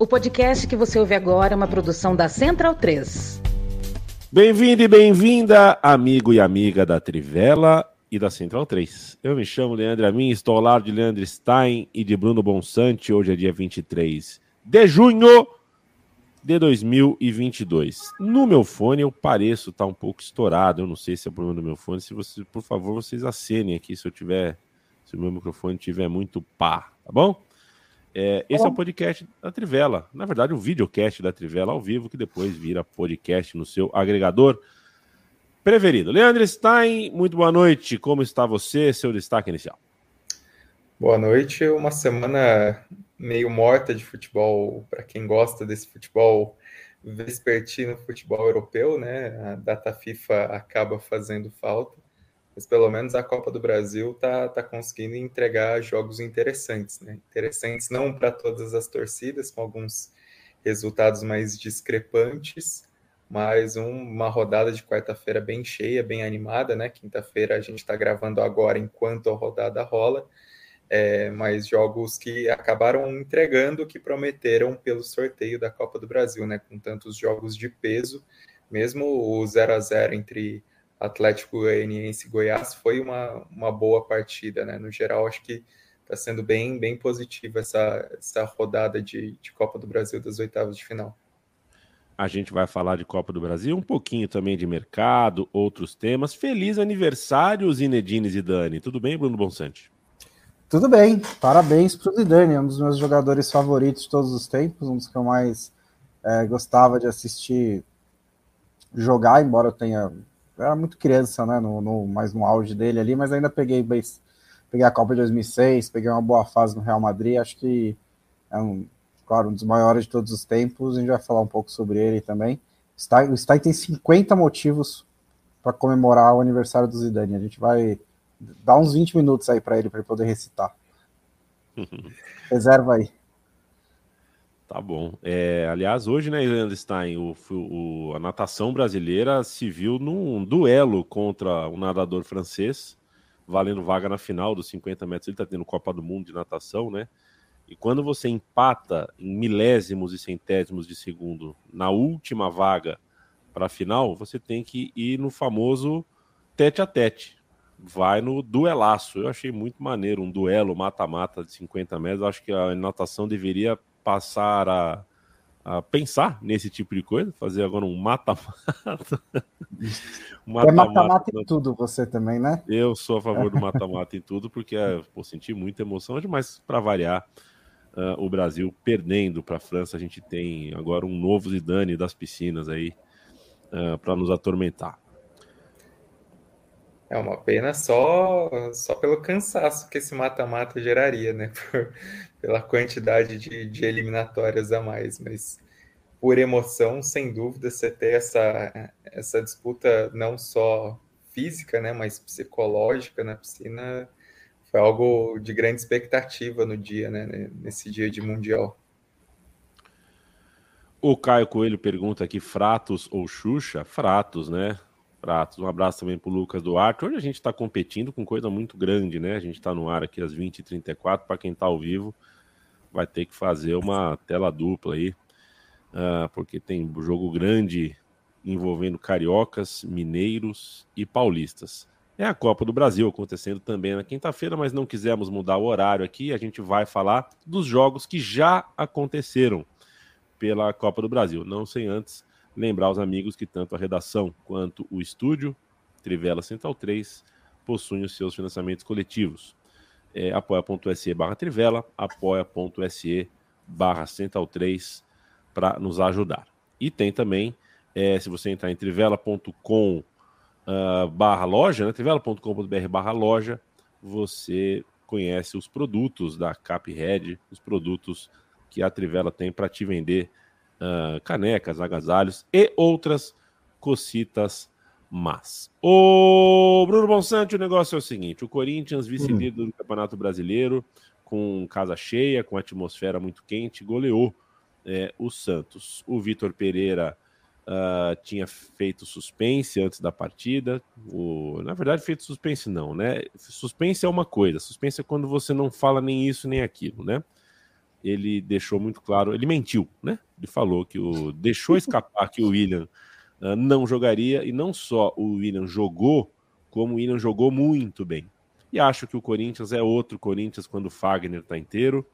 O podcast que você ouve agora é uma produção da Central 3. Bem-vindo e bem-vinda, amigo e amiga da Trivela e da Central 3. Eu me chamo Leandro Amin, estou ao lado de Leandro Stein e de Bruno Bonsante. Hoje é dia 23 de junho de 2022. No meu fone eu pareço estar tá um pouco estourado, eu não sei se é problema do meu fone. Se vocês, por favor, vocês acenem aqui se eu tiver, se o meu microfone tiver muito pá, tá bom? É, esse é o podcast da Trivela. Na verdade, o videocast da Trivela ao vivo, que depois vira podcast no seu agregador preferido. Leandro Stein, muito boa noite. Como está você? Seu destaque inicial. Boa noite. Uma semana meio morta de futebol para quem gosta desse futebol vespertino, futebol europeu, né? A data FIFA acaba fazendo falta, mas pelo menos a Copa do Brasil tá, tá conseguindo entregar jogos interessantes, né? Interessantes não para todas as torcidas, com alguns resultados mais discrepantes, mas um, uma rodada de quarta-feira bem cheia, bem animada, né? Quinta-feira a gente está gravando agora enquanto a rodada rola, é, mas jogos que acabaram entregando o que prometeram pelo sorteio da Copa do Brasil, né? Com tantos jogos de peso, mesmo o 0 a 0 entre Atlético Goianiense Goiás foi uma, uma boa partida, né? No geral, acho que está sendo bem, bem positiva essa, essa rodada de, de Copa do Brasil das oitavas de final. A gente vai falar de Copa do Brasil, um pouquinho também de mercado, outros temas. Feliz aniversário, Zinedine Zidane. Tudo bem, Bruno Bonsante? Tudo bem, parabéns para o Zidane, um dos meus jogadores favoritos de todos os tempos, um dos que eu mais é, gostava de assistir jogar, embora eu tenha. Eu era muito criança, né? No, no, mais no auge dele ali, mas ainda peguei, peguei a Copa de 2006, peguei uma boa fase no Real Madrid. Acho que é um, claro, um dos maiores de todos os tempos, a gente vai falar um pouco sobre ele também. O Stein tem 50 motivos para comemorar o aniversário do Zidane. A gente vai dar uns 20 minutos aí para ele, para ele poder recitar. Reserva aí. Tá bom. É, aliás, hoje, né, Leandro Stein, o, o, a natação brasileira se viu num duelo contra um nadador francês, valendo vaga na final dos 50 metros. Ele está tendo Copa do Mundo de natação, né? E quando você empata em milésimos e centésimos de segundo na última vaga para a final, você tem que ir no famoso tete a tete. Vai no duelaço. Eu achei muito maneiro um duelo mata-mata de 50 metros. Acho que a natação deveria passar a, a, pensar nesse tipo de coisa, fazer agora um mata-mata. mata é mata-mata em tudo, você também, né? Eu sou a favor do mata-mata em tudo, porque é, pô, senti muita emoção hoje, mas para variar, uh, o Brasil perdendo para a França. A gente tem agora um novo Zidane das piscinas aí uh, ah, para nos atormentar. É uma pena só, só pelo cansaço que esse mata-mata geraria, né? Por, pela quantidade de, de eliminatórias a mais, mas por emoção, sem dúvida, você ter essa, essa disputa não só física, né, mas psicológica na piscina foi algo de grande expectativa no dia, né? Nesse dia de Mundial. O Caio Coelho pergunta aqui: Fratos ou Xuxa? Fratos, né? Fratos. Um abraço também para o Lucas Duarte. Hoje a gente está competindo com coisa muito grande, né? A gente está no ar aqui às 20h34. Para quem está ao vivo, vai ter que fazer uma tela dupla aí, uh, porque tem jogo grande envolvendo cariocas, mineiros e paulistas é a Copa do Brasil acontecendo também na quinta-feira, mas não quisemos mudar o horário aqui. A gente vai falar dos jogos que já aconteceram pela Copa do Brasil. Não sem antes lembrar os amigos que tanto a redação quanto o estúdio, Trivela Central 3, possuem os seus financiamentos coletivos. É, apoia.se barra Trivela, apoia.se barra Central 3 para nos ajudar. E tem também, é, se você entrar em trivela.com uh, barra loja, né, trivela.com.br barra loja, você conhece os produtos da Caphead, os produtos que a Trivela tem para te vender uh, canecas, agasalhos e outras cocitas mas. O Bruno Bonsante, o negócio é o seguinte: o Corinthians, vice-líder do Campeonato Brasileiro, com casa cheia, com atmosfera muito quente, goleou é, o Santos. O Vitor Pereira Uh, tinha feito suspense antes da partida. O, na verdade, feito suspense não, né? Suspense é uma coisa, suspense é quando você não fala nem isso nem aquilo, né? Ele deixou muito claro, ele mentiu, né? Ele falou que o deixou escapar que o William uh, não jogaria e não só o William jogou, como o William jogou muito bem. E acho que o Corinthians é outro Corinthians quando o Fagner está inteiro.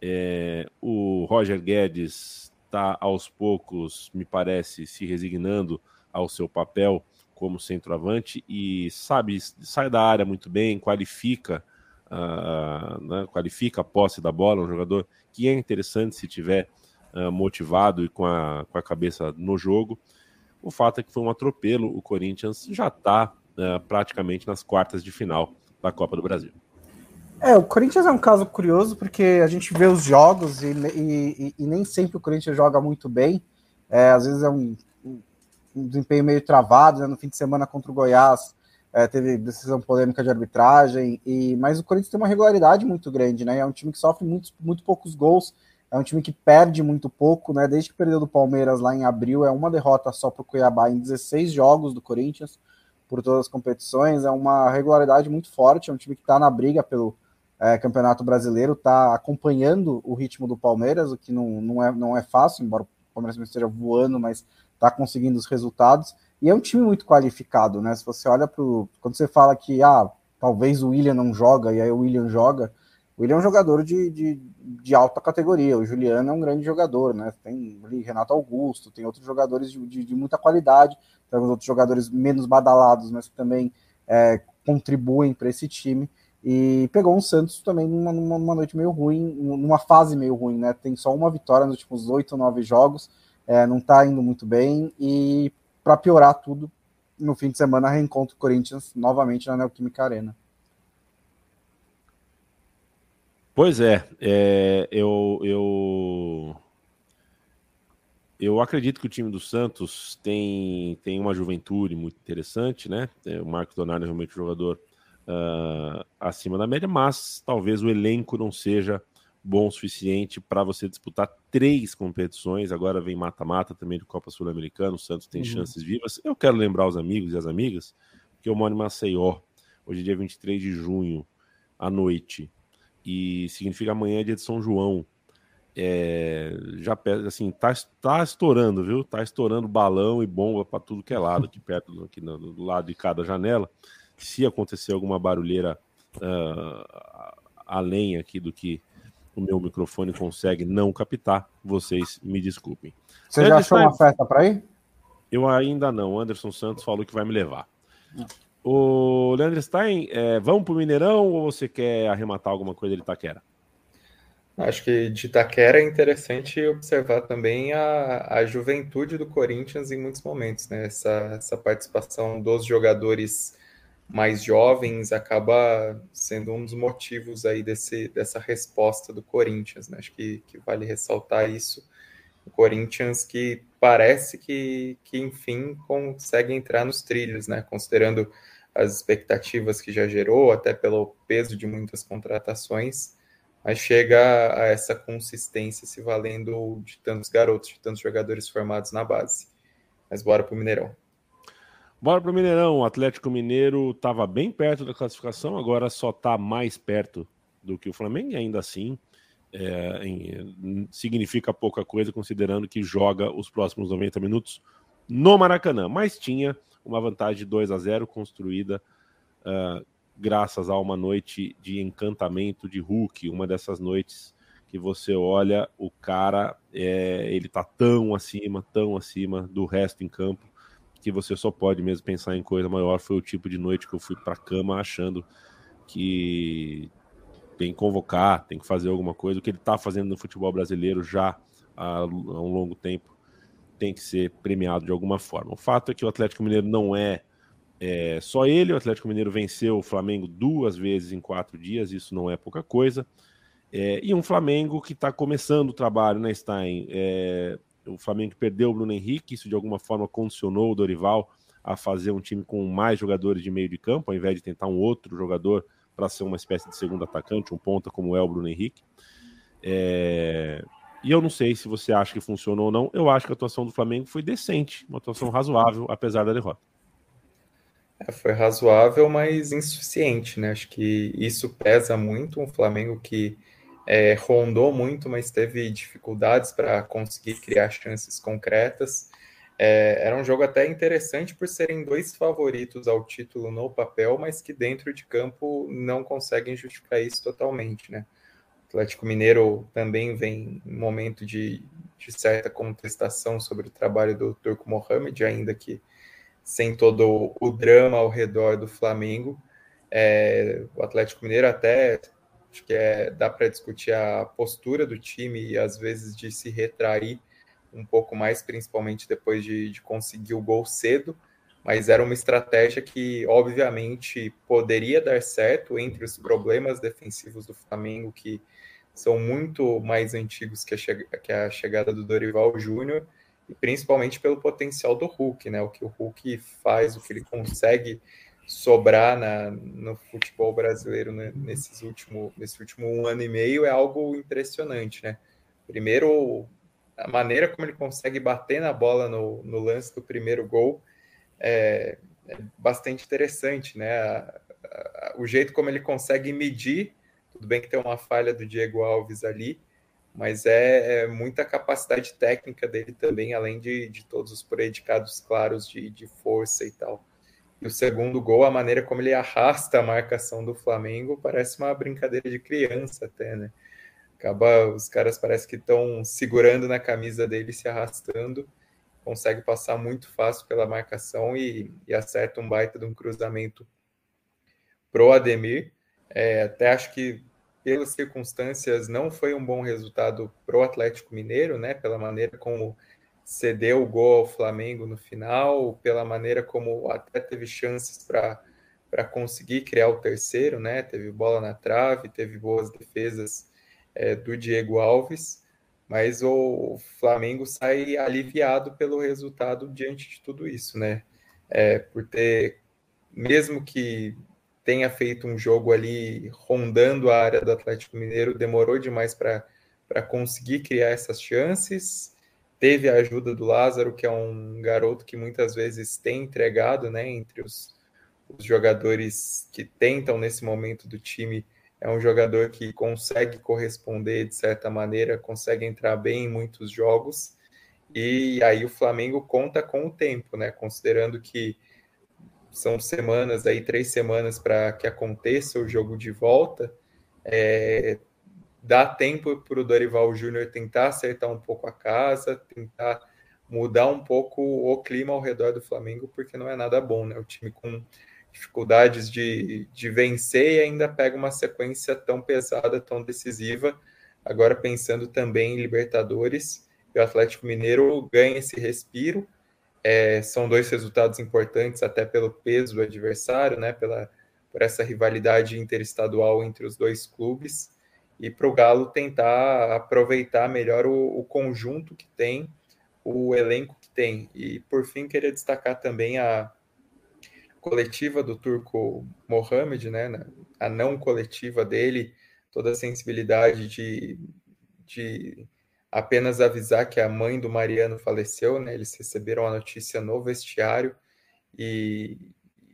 É, o Roger Guedes está aos poucos, me parece, se resignando ao seu papel como centroavante e sabe sai da área muito bem, qualifica né, qualifica a posse da bola, um jogador que é interessante se tiver uh, motivado e com a, com a cabeça no jogo. O fato é que foi um atropelo, o Corinthians já está uh, ah, praticamente nas quartas de final da Copa do Brasil. É, o Corinthians é um caso curioso porque a gente vê os jogos e, e, e nem sempre o Corinthians joga muito bem. É, às vezes é um, um desempenho meio travado, né? no fim de semana contra o Goiás é, teve decisão polêmica de arbitragem, e mas o Corinthians tem uma regularidade muito grande, né? É um time que sofre muito, muito poucos gols, é um time que perde muito pouco, né? Desde que perdeu do Palmeiras lá em abril, é uma derrota só para o Cuiabá em 16 jogos do Corinthians, por todas as competições, é uma regularidade muito forte, é um time que está na briga pelo é, Campeonato Brasileiro, está acompanhando o ritmo do Palmeiras, o que não, não, é, não é fácil, embora o Palmeiras esteja voando, mas está conseguindo os resultados. E é um time muito qualificado, né? Se você olha para Quando você fala que ah, talvez o William não joga, e aí o William joga, o William é um jogador de, de, de alta categoria, o Juliano é um grande jogador, né? Tem Renato Augusto, tem outros jogadores de, de, de muita qualidade, tem outros jogadores menos badalados, mas que também é, contribuem para esse time. E pegou um Santos também numa, numa, noite meio ruim, numa fase meio ruim, né? Tem só uma vitória nos últimos oito nove jogos, é, não está indo muito bem, e para piorar tudo, no fim de semana reencontra o Corinthians novamente na Neoquímica Arena. Pois é, é, eu, eu, eu acredito que o time do Santos tem, tem uma juventude muito interessante, né? É, o Marcos Donato é realmente um jogador uh, acima da média, mas talvez o elenco não seja bom o suficiente para você disputar três competições. Agora vem mata-mata também de Copa Sul-Americana. O Santos tem uhum. chances vivas. Eu quero lembrar os amigos e as amigas que eu moro em Maceió, hoje é dia 23 de junho, à noite. E significa amanhã é dia de São João. É, já assim, tá, tá estourando, viu? Tá estourando balão e bomba para tudo que é lado, aqui perto, aqui no, do lado de cada janela. Se acontecer alguma barulheira uh, além aqui do que o meu microfone consegue não captar, vocês me desculpem. Você já achou uma festa para ir? Eu ainda não. O Anderson Santos falou que vai me levar. O Leandro Stein, é, vamos para o Mineirão ou você quer arrematar alguma coisa de Itaquera? Acho que de Itaquera é interessante observar também a, a juventude do Corinthians em muitos momentos, né? Essa, essa participação dos jogadores mais jovens acaba sendo um dos motivos aí desse, dessa resposta do Corinthians, né? Acho que, que vale ressaltar isso. O Corinthians que parece que, que enfim consegue entrar nos trilhos, né? Considerando as expectativas que já gerou, até pelo peso de muitas contratações, mas chega a essa consistência se valendo de tantos garotos, de tantos jogadores formados na base. Mas bora para o Mineirão. Bora para o Mineirão. O Atlético Mineiro estava bem perto da classificação, agora só está mais perto do que o Flamengo, e ainda assim é, em, significa pouca coisa, considerando que joga os próximos 90 minutos no Maracanã. Mas tinha uma vantagem de 2 a 0 construída uh, graças a uma noite de encantamento de Hulk, uma dessas noites que você olha o cara, é, ele tá tão acima, tão acima do resto em campo que você só pode mesmo pensar em coisa maior. Foi o tipo de noite que eu fui para cama achando que tem que convocar, tem que fazer alguma coisa. O que ele está fazendo no futebol brasileiro já há, um longo tempo tem que ser premiado de alguma forma. O fato é que o Atlético Mineiro não é, é, só ele. O Atlético Mineiro venceu o Flamengo duas vezes em quatro dias, isso não é pouca coisa. É, e um Flamengo que está começando o trabalho, né, Stein? É, o Flamengo perdeu o Bruno Henrique, isso de alguma forma condicionou o Dorival a fazer um time com mais jogadores de meio de campo, ao invés de tentar um outro jogador para ser uma espécie de segundo atacante, um ponta como é o Bruno Henrique. É... E eu não sei se você acha que funcionou ou não. Eu acho que a atuação do Flamengo foi decente, uma atuação razoável, apesar da derrota. É, foi razoável, mas insuficiente, né? Acho que isso pesa muito. Um Flamengo que é, rondou muito, mas teve dificuldades para conseguir criar chances concretas. É, era um jogo até interessante por serem dois favoritos ao título no papel, mas que dentro de campo não conseguem justificar isso totalmente, né? O Atlético Mineiro também vem em um momento de, de certa contestação sobre o trabalho do Turco Mohamed, ainda que sem todo o drama ao redor do Flamengo. É, o Atlético Mineiro até acho que é, dá para discutir a postura do time e às vezes de se retrair um pouco mais, principalmente depois de, de conseguir o gol cedo, mas era uma estratégia que, obviamente, poderia dar certo entre os problemas defensivos do Flamengo, que são muito mais antigos que a, che que a chegada do Dorival Júnior, e principalmente pelo potencial do Hulk, né? O que o Hulk faz, o que ele consegue sobrar na, no futebol brasileiro né? nesses último, nesse último um ano e meio é algo impressionante, né? Primeiro, a maneira como ele consegue bater na bola no, no lance do primeiro gol é, é bastante interessante, né? A, a, o jeito como ele consegue medir, tudo bem que tem uma falha do Diego Alves ali, mas é, é muita capacidade técnica dele também, além de, de todos os predicados claros de, de força e tal. E o segundo gol, a maneira como ele arrasta a marcação do Flamengo, parece uma brincadeira de criança até, né? Acaba, os caras parece que estão segurando na camisa dele, se arrastando, consegue passar muito fácil pela marcação e, e acerta um baita de um cruzamento pro Ademir. É, até acho que pelas circunstâncias não foi um bom resultado pro Atlético Mineiro, né? Pela maneira como cedeu o gol ao Flamengo no final, pela maneira como até teve chances para conseguir criar o terceiro, né? Teve bola na trave, teve boas defesas é, do Diego Alves, mas o Flamengo sai aliviado pelo resultado diante de tudo isso, né? É, por ter, mesmo que tenha feito um jogo ali rondando a área do Atlético Mineiro, demorou demais para conseguir criar essas chances. Teve a ajuda do Lázaro, que é um garoto que muitas vezes tem entregado, né, entre os, os jogadores que tentam nesse momento do time é um jogador que consegue corresponder de certa maneira, consegue entrar bem em muitos jogos. E aí o Flamengo conta com o tempo, né? Considerando que são semanas aí, três semanas para que aconteça o jogo de volta, é, dá tempo para o Dorival Júnior tentar acertar um pouco a casa, tentar mudar um pouco o clima ao redor do Flamengo, porque não é nada bom, né? O time com dificuldades de, de vencer e ainda pega uma sequência tão pesada, tão decisiva. Agora pensando também em Libertadores, o Atlético Mineiro ganha esse respiro. É, são dois resultados importantes até pelo peso do adversário, né? Pela por essa rivalidade interestadual entre os dois clubes e para o Galo tentar aproveitar melhor o, o conjunto que tem, o elenco que tem. E por fim queria destacar também a coletiva do turco Mohamed, né, a não coletiva dele, toda a sensibilidade de, de apenas avisar que a mãe do Mariano faleceu, né, eles receberam a notícia no vestiário e,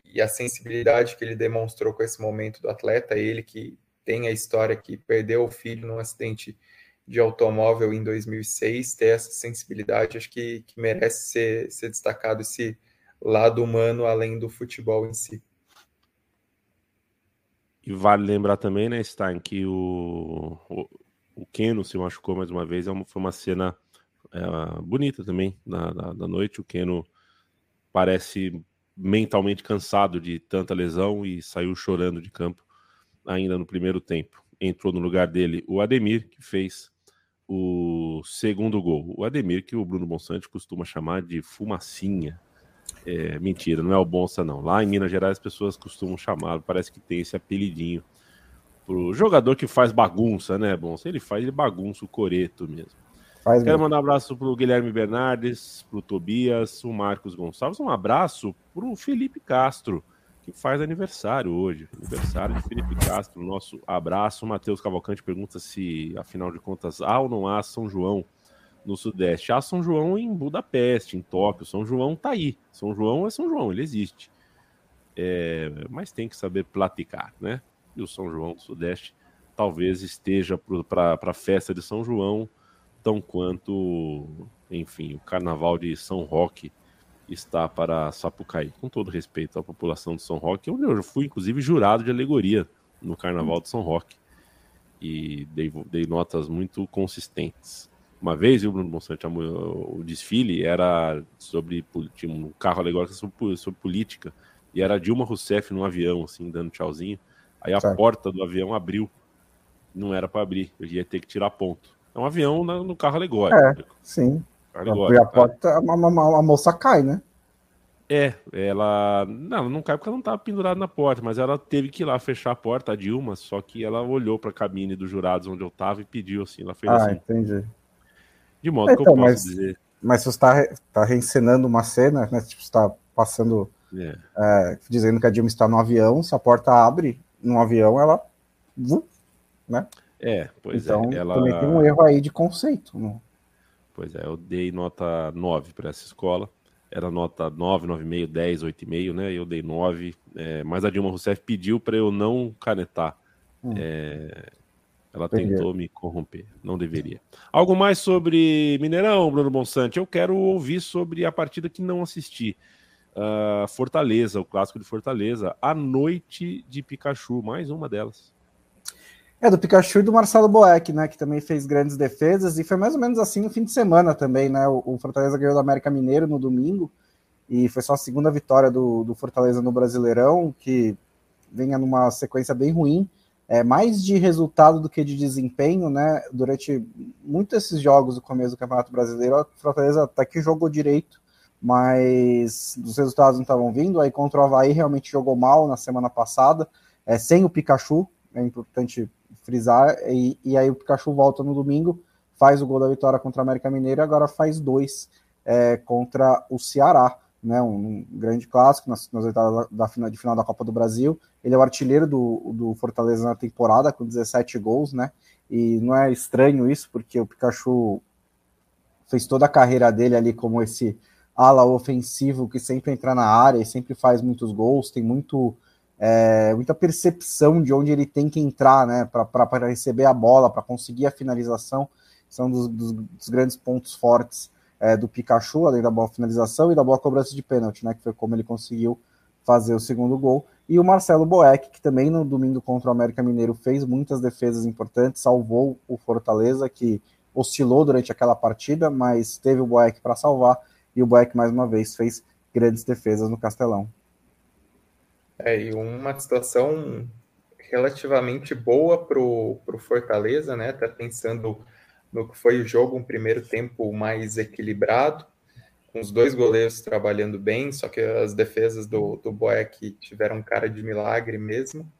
e a sensibilidade que ele demonstrou com esse momento do atleta, ele que tem a história que perdeu o filho num acidente de automóvel em 2006, ter essa sensibilidade, acho que, que merece ser, ser destacado esse lado humano além do futebol em si. E vale lembrar também, né, Stein, que o, o, o Keno se machucou mais uma vez. É uma, foi uma cena é, bonita também na, na, na, noite. O Keno parece mentalmente cansado de tanta lesão e saiu chorando de campo ainda no primeiro tempo. Entrou no lugar dele o Ademir, que fez o segundo gol. O Ademir, que o Bruno Bonsante costuma chamar de fumacinha. É, mentira, não é o Bonsa, não. Lá em Minas Gerais as pessoas costumam chamar, parece que tem esse apelidinho pro jogador que faz bagunça, né, Bonsa? Ele faz ele bagunça, o Coreto mesmo. Faz Quero mesmo. mandar um abraço pro Guilherme Bernardes, pro Tobias, o Marcos Gonçalves, um abraço pro Felipe Castro, que faz aniversário hoje. Aniversário de Felipe Castro, nosso abraço. Matheus Cavalcante pergunta se, afinal de contas, há ou não há São João no Sudeste. Há São João em Budapeste, em Tóquio. São João tá aí. São João é São João, ele existe. É, mas tem que saber platicar, né? E o São João do Sudeste talvez esteja para a festa de São João, tão quanto, enfim, o carnaval de São Roque está para Sapucaí. Com todo respeito à população de São Roque, onde eu fui, inclusive, jurado de alegoria no carnaval de São Roque. E dei, dei notas muito consistentes. Uma vez, viu, Bruno Monsanto, o desfile era sobre tinha um carro alegórico sobre, sobre política e era Dilma Rousseff num avião, assim, dando tchauzinho. Aí a porta do avião abriu. Não era para abrir, eu ia ter que tirar ponto. É um avião no carro alegórico. É, sim. Alegórico, e a porta, a, a, moça cai, né? É, ela. Não, não cai porque ela não estava pendurada na porta, mas ela teve que ir lá fechar a porta, a Dilma, só que ela olhou para a cabine dos jurados onde eu estava e pediu assim. Ela fez ah, assim. entendi. De modo então, que eu posso mas, dizer. Mas você está tá reencenando uma cena, né? Tipo, está passando. É. É, dizendo que a Dilma está no avião, se a porta abre no avião, ela. Né? É, pois então, é. Ela... Também tem um erro aí de conceito. Né? Pois é, eu dei nota 9 para essa escola. Era nota 9, 9,5, 10, 8,5, né? Eu dei 9. É, mas a Dilma Rousseff pediu para eu não canetar. Hum. É, ela Entendi. tentou me corromper, não deveria. Algo mais sobre Mineirão, Bruno Bonsante? Eu quero ouvir sobre a partida que não assisti. Uh, Fortaleza, o clássico de Fortaleza, a noite de Pikachu, mais uma delas. É, do Pikachu e do Marcelo Boeck, né, que também fez grandes defesas, e foi mais ou menos assim no fim de semana também, né, o, o Fortaleza ganhou do América Mineiro no domingo, e foi só a segunda vitória do, do Fortaleza no Brasileirão, que vinha numa sequência bem ruim, é, mais de resultado do que de desempenho, né? Durante muitos desses jogos do começo do Campeonato Brasileiro, a Fortaleza até que jogou direito, mas os resultados não estavam vindo. Aí contra o Havaí realmente jogou mal na semana passada, é, sem o Pikachu, é importante frisar, e, e, aí o Pikachu volta no domingo, faz o gol da vitória contra o América Mineiro e agora faz dois é, contra o Ceará né, um, grande clássico nas, nas oitavas da, da, de final da Copa do Brasil. Ele é o artilheiro do, do Fortaleza na temporada, com 17 gols, né? E não é estranho isso, porque o Pikachu fez toda a carreira dele ali como esse ala ofensivo que sempre entra na área e sempre faz muitos gols, tem muito é, muita percepção de onde ele tem que entrar, né, para receber a bola, para conseguir a finalização, são dos, dos, dos grandes pontos fortes é, do Pikachu, além da boa finalização e da boa cobrança de pênalti, né? Que foi como ele conseguiu fazer o segundo gol. E o Marcelo Boeck, que também no domingo contra o América Mineiro fez muitas defesas importantes, salvou o Fortaleza, que oscilou durante aquela partida, mas teve o Boeck para salvar, e o Boeck mais uma vez fez grandes defesas no Castelão. É, e uma situação relativamente boa para o Fortaleza, né? Tá pensando no que foi o jogo, um primeiro tempo mais equilibrado, com os dois goleiros trabalhando bem, só que as defesas do, do Boeck tiveram cara de milagre mesmo.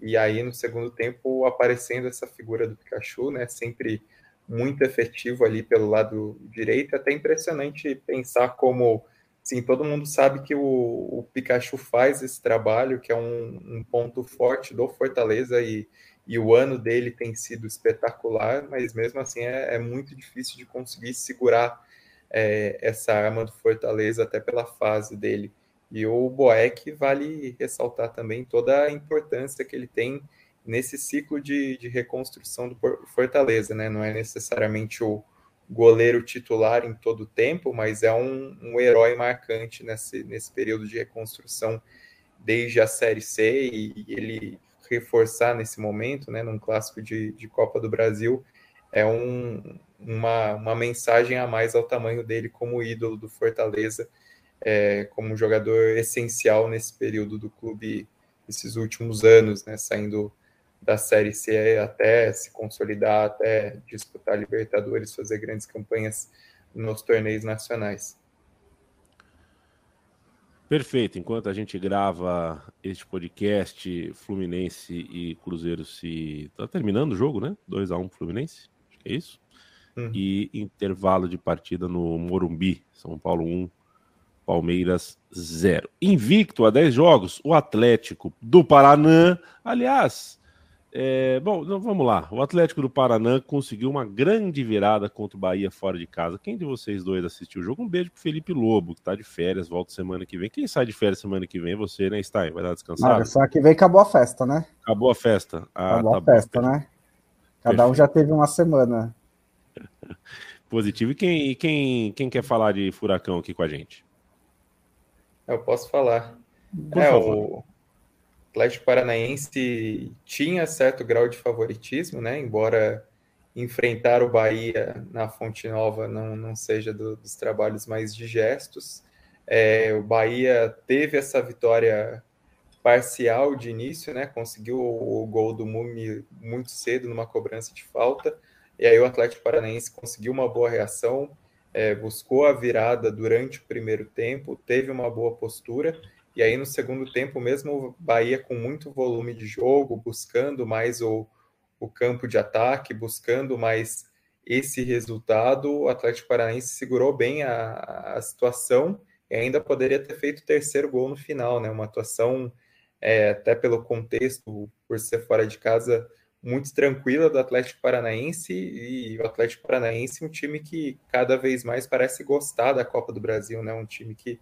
E aí, no segundo tempo, aparecendo essa figura do Pikachu, né? Sempre muito efetivo ali pelo lado direito. Até impressionante pensar como, sim, todo mundo sabe que o, o Pikachu faz esse trabalho, que é um, um ponto forte do Fortaleza e e o ano dele tem sido espetacular, mas mesmo assim é, é muito difícil de conseguir segurar é, essa arma do Fortaleza até pela fase dele. E o Boeck vale ressaltar também toda a importância que ele tem nesse ciclo de, de reconstrução do Fortaleza, né? Não é necessariamente o goleiro titular em todo o tempo, mas é um, um herói marcante nesse, nesse período de reconstrução desde a Série C e, e ele reforçar nesse momento, né, num clássico de, de Copa do Brasil, é um, uma, uma mensagem a mais ao tamanho dele como ídolo do Fortaleza, é, como jogador essencial nesse período do clube, esses últimos anos, né, saindo da Série C até se consolidar, até disputar Libertadores, fazer grandes campanhas nos torneios nacionais. Perfeito. Enquanto a gente grava este podcast, Fluminense e Cruzeiro se. Tá terminando o jogo, né? 2x1 Fluminense. Acho que é isso. Uhum. E intervalo de partida no Morumbi. São Paulo 1, Palmeiras 0. Invicto a 10 jogos, o Atlético do Paraná. Aliás, é, bom, então vamos lá. O Atlético do Paraná conseguiu uma grande virada contra o Bahia fora de casa. Quem de vocês dois assistiu o jogo? Um beijo pro Felipe Lobo, que tá de férias, volta semana que vem. Quem sai de férias semana que vem? É você, né, Stein? Vai dar descansar? Só que vem acabou a festa, né? Acabou a festa. Ah, acabou tá a festa, bom. né? Cada Perfeito. um já teve uma semana. Positivo. E quem, quem, quem quer falar de furacão aqui com a gente? Eu posso falar. Por é, favor. o Atlético Paranaense tinha certo grau de favoritismo, né? Embora enfrentar o Bahia na Fonte Nova não, não seja do, dos trabalhos mais digestos. É, o Bahia teve essa vitória parcial de início, né? Conseguiu o, o gol do Mumi muito cedo numa cobrança de falta. E aí o Atlético Paranaense conseguiu uma boa reação, é, buscou a virada durante o primeiro tempo, teve uma boa postura. E aí no segundo tempo, mesmo o Bahia com muito volume de jogo, buscando mais o, o campo de ataque, buscando mais esse resultado, o Atlético Paranaense segurou bem a, a situação e ainda poderia ter feito o terceiro gol no final, né? Uma atuação, é, até pelo contexto, por ser fora de casa, muito tranquila do Atlético Paranaense e o Atlético Paranaense um time que cada vez mais parece gostar da Copa do Brasil, né? Um time que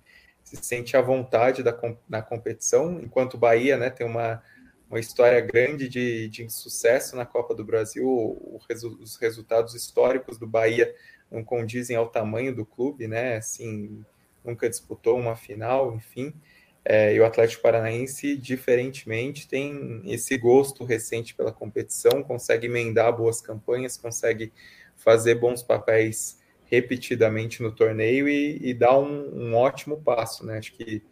se sente à vontade da, na competição, enquanto o Bahia, né, tem uma uma história grande de, de sucesso na Copa do Brasil. O, os resultados históricos do Bahia não condizem ao tamanho do clube, né? Assim, nunca disputou uma final, enfim. É, e o Atlético Paranaense, diferentemente, tem esse gosto recente pela competição, consegue emendar boas campanhas, consegue fazer bons papéis repetidamente no torneio e, e dá um, um ótimo passo, né? Acho que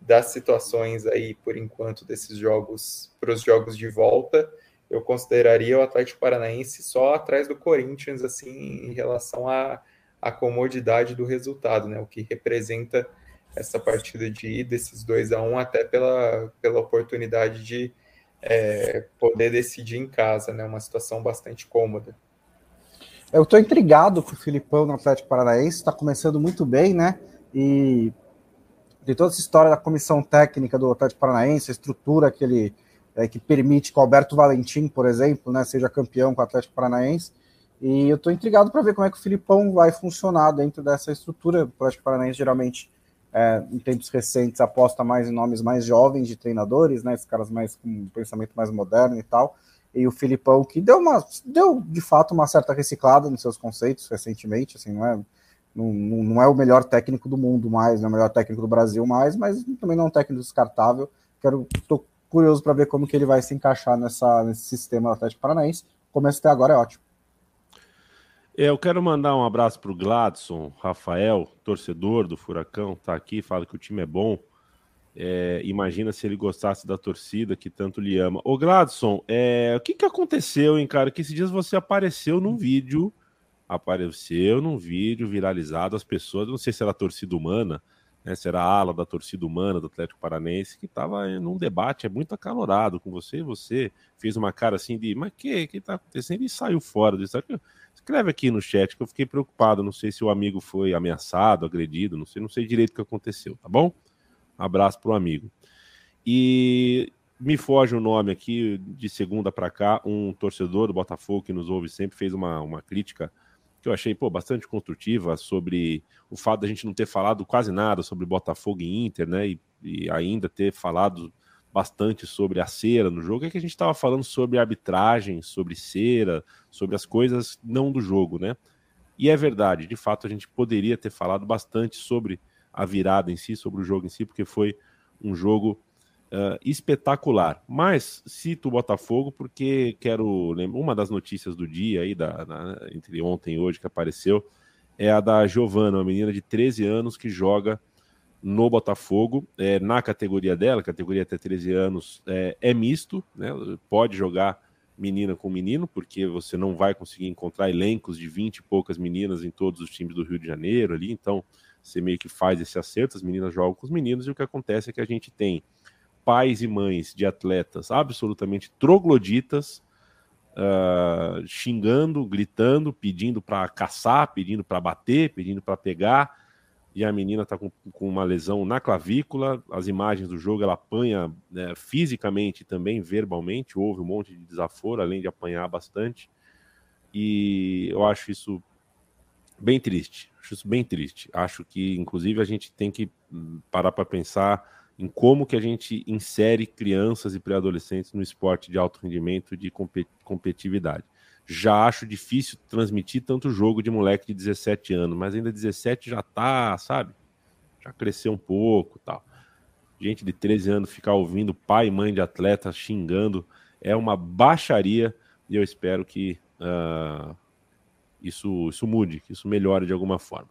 das situações aí, por enquanto, desses jogos para os jogos de volta, eu consideraria o Atlético Paranaense só atrás do Corinthians, assim, em relação à, à comodidade do resultado, né? O que representa essa partida de ir desses 2 a 1 um, até pela, pela oportunidade de é, poder decidir em casa, né? Uma situação bastante cômoda. Eu estou intrigado com o Filipão no Atlético Paranaense, está começando muito bem, né? E de toda essa história da comissão técnica do Atlético Paranaense, a estrutura que ele é, que permite que o Alberto Valentim, por exemplo, né, seja campeão com o Atlético Paranaense. E eu estou intrigado para ver como é que o Filipão vai funcionar dentro dessa estrutura. O Atlético Paranaense geralmente, é, em tempos recentes, aposta mais em nomes mais jovens de treinadores, né, esses caras mais com um pensamento mais moderno e tal. E o Filipão, que deu, uma, deu de fato uma certa reciclada nos seus conceitos recentemente, assim, não é não, não, é o melhor técnico do mundo mais, não é o melhor técnico do Brasil mais, mas também não é um técnico descartável. Quero, tô curioso para ver como que ele vai se encaixar nessa, nesse sistema do Atlético Paranaense. Começo até agora é ótimo. É, eu quero mandar um abraço para o Gladson, Rafael, torcedor do Furacão, tá aqui, fala que o time é bom. É, imagina se ele gostasse da torcida que tanto lhe ama. Ô Gladson, é, o que, que aconteceu, hein, cara? Que esses dias você apareceu num vídeo apareceu num vídeo viralizado, as pessoas, não sei se era a torcida humana, né, se era a ala da torcida humana do Atlético Paranense, que estava num debate é muito acalorado com você, e você fez uma cara assim de, mas que que tá acontecendo? E saiu fora disso. Escreve aqui no chat que eu fiquei preocupado, não sei se o amigo foi ameaçado, agredido, não sei, não sei direito o que aconteceu, tá bom? Abraço pro amigo. E me foge o nome aqui, de segunda para cá, um torcedor do Botafogo que nos ouve sempre fez uma, uma crítica que eu achei pô, bastante construtiva sobre o fato da gente não ter falado quase nada sobre Botafogo e Inter, né? E, e ainda ter falado bastante sobre a cera no jogo, é que a gente estava falando sobre arbitragem, sobre cera, sobre as coisas não do jogo, né? E é verdade, de fato a gente poderia ter falado bastante sobre a virada em si, sobre o jogo em si, porque foi um jogo uh, espetacular. Mas cito o Botafogo porque quero lembrar uma das notícias do dia aí, da, entre ontem e hoje que apareceu, é a da Giovana, uma menina de 13 anos que joga no Botafogo, é, na categoria dela, categoria até 13 anos, é, é misto, né? Pode jogar menina com menino, porque você não vai conseguir encontrar elencos de 20 e poucas meninas em todos os times do Rio de Janeiro ali, então você meio que faz esse acerto, as meninas jogam com os meninos, e o que acontece é que a gente tem pais e mães de atletas absolutamente trogloditas, uh, xingando, gritando, pedindo para caçar, pedindo para bater, pedindo para pegar, e a menina está com, com, uma lesão na clavícula. As imagens do jogo ela apanha né, fisicamente e também verbalmente. Houve um monte de desaforo, além de apanhar bastante. E eu acho isso bem triste. Acho isso bem triste. Acho que, inclusive, a gente tem que hum, parar para pensar em como que a gente insere crianças e pré-adolescentes no esporte de alto rendimento de competitividade. Já acho difícil transmitir tanto jogo de moleque de 17 anos, mas ainda 17 já tá, sabe? Já cresceu um pouco tal. Gente de 13 anos ficar ouvindo pai e mãe de atleta xingando é uma baixaria e eu espero que uh, isso, isso mude, que isso melhore de alguma forma.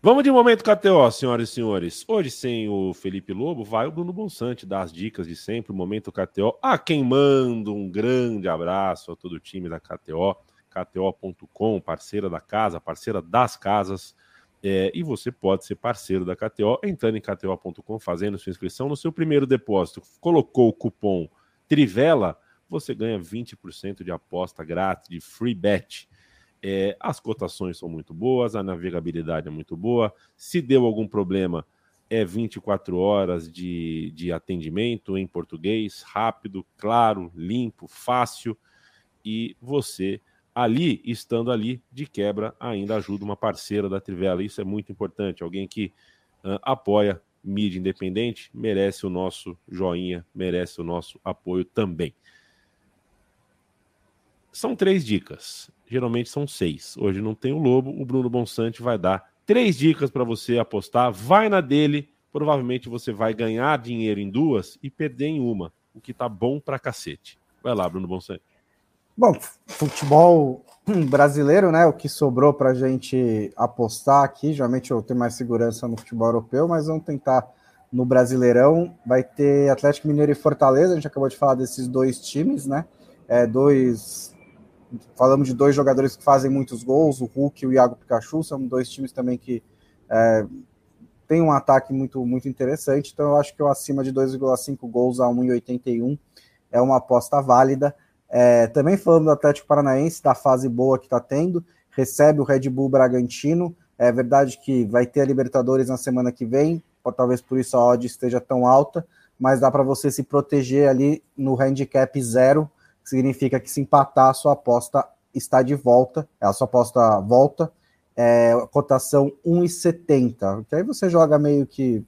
Vamos de momento KTO, senhoras e senhores. Hoje, sem o Felipe Lobo, vai o Bruno Bonsante dar as dicas de sempre, momento KTO. A quem manda um grande abraço a todo o time da KTO, KTO.com, parceira da casa, parceira das casas. É, e você pode ser parceiro da KTO entrando em KTO.com, fazendo sua inscrição no seu primeiro depósito. Colocou o cupom Trivela, você ganha 20% de aposta grátis, de free bet. É, as cotações são muito boas, a navegabilidade é muito boa. Se deu algum problema, é 24 horas de, de atendimento em português, rápido, claro, limpo, fácil. E você, ali, estando ali, de quebra, ainda ajuda uma parceira da Trivela. Isso é muito importante. Alguém que uh, apoia mídia independente merece o nosso joinha, merece o nosso apoio também. São três dicas geralmente são seis. Hoje não tem o Lobo, o Bruno Bonsante vai dar três dicas para você apostar. Vai na dele, provavelmente você vai ganhar dinheiro em duas e perder em uma, o que tá bom pra cacete. Vai lá, Bruno Bonsante. Bom, futebol brasileiro, né? O que sobrou para gente apostar aqui. Geralmente eu tenho mais segurança no futebol europeu, mas vamos tentar no Brasileirão. Vai ter Atlético Mineiro e Fortaleza. A gente acabou de falar desses dois times, né? É, dois falamos de dois jogadores que fazem muitos gols, o Hulk e o Iago Pikachu, são dois times também que é, têm um ataque muito, muito interessante, então eu acho que eu acima de 2,5 gols a 1,81 é uma aposta válida. É, também falando do Atlético Paranaense, da fase boa que está tendo, recebe o Red Bull Bragantino, é verdade que vai ter a Libertadores na semana que vem, talvez por isso a odd esteja tão alta, mas dá para você se proteger ali no handicap zero, significa que se empatar, a sua aposta está de volta, a sua aposta volta, é, cotação 1,70, que aí você joga meio que,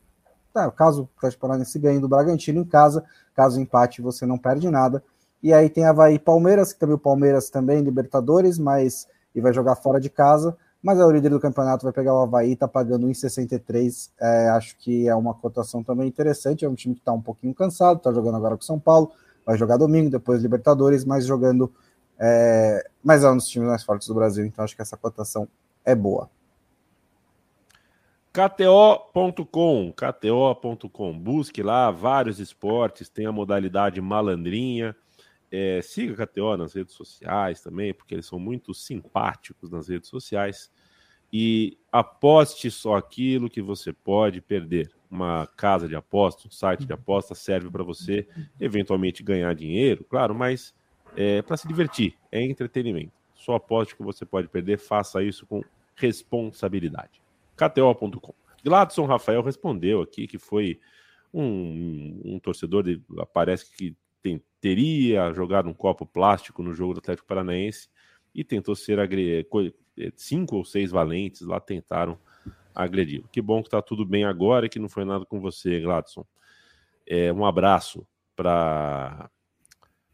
tá, caso o Atlético Paranaense ganhe do Bragantino em casa, caso empate você não perde nada, e aí tem Havaí Palmeiras, que também o Palmeiras também, Libertadores, mas e vai jogar fora de casa, mas é o líder do campeonato, vai pegar o Havaí, tá pagando 1,63, é, acho que é uma cotação também interessante, é um time que tá um pouquinho cansado, tá jogando agora com São Paulo, vai jogar domingo, depois Libertadores, mas jogando. É, mas é um dos times mais fortes do Brasil, então acho que essa cotação é boa. KTO.com, KTO.com, busque lá vários esportes, tem a modalidade malandrinha. É, siga a KTO nas redes sociais também, porque eles são muito simpáticos nas redes sociais. E aposte só aquilo que você pode perder uma casa de aposta, um site de aposta serve para você eventualmente ganhar dinheiro, claro, mas é para se divertir, é entretenimento. Só aposte que você pode perder, faça isso com responsabilidade. KTO.com. Gladson Rafael respondeu aqui que foi um, um torcedor, de, parece que tem, teria jogado um copo plástico no jogo do Atlético Paranaense e tentou ser agre... cinco ou seis valentes lá tentaram agrediu. Que bom que está tudo bem agora e que não foi nada com você, Gladson. É, um abraço para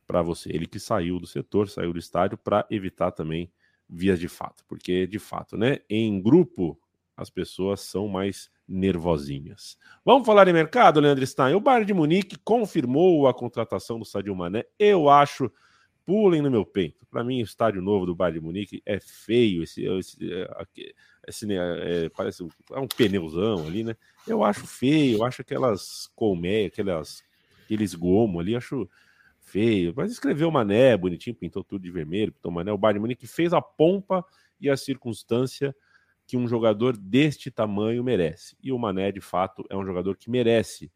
para você. Ele que saiu do setor, saiu do estádio para evitar também vias de fato, porque de fato, né, em grupo as pessoas são mais nervosinhas. Vamos falar em mercado, Leandro Stein. O Bayern de Munique confirmou a contratação do Sadio Mané. Eu acho pulem no meu peito. Para mim, o estádio novo do Bayern de Munique é feio. Esse, esse, esse é, parece um, é um pneuzão ali, né? Eu acho feio. Eu acho aquelas colmeias, aquelas, aqueles gomos ali, acho feio. Mas escreveu Mané bonitinho, pintou tudo de vermelho, pintou Mané. O Bayern Munique fez a pompa e a circunstância que um jogador deste tamanho merece. E o Mané, de fato, é um jogador que merece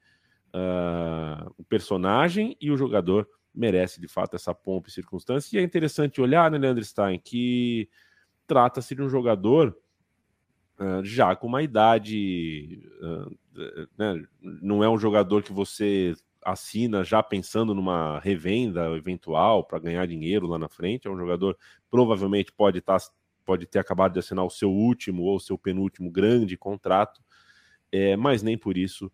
uh, o personagem e o jogador merece de fato essa pompa e circunstância. E é interessante olhar, né, Leandro Stein, que trata-se de um jogador já com uma idade. Né, não é um jogador que você assina já pensando numa revenda eventual para ganhar dinheiro lá na frente. É um jogador provavelmente pode estar. Tá, pode ter acabado de assinar o seu último ou seu penúltimo grande contrato, é, mas nem por isso.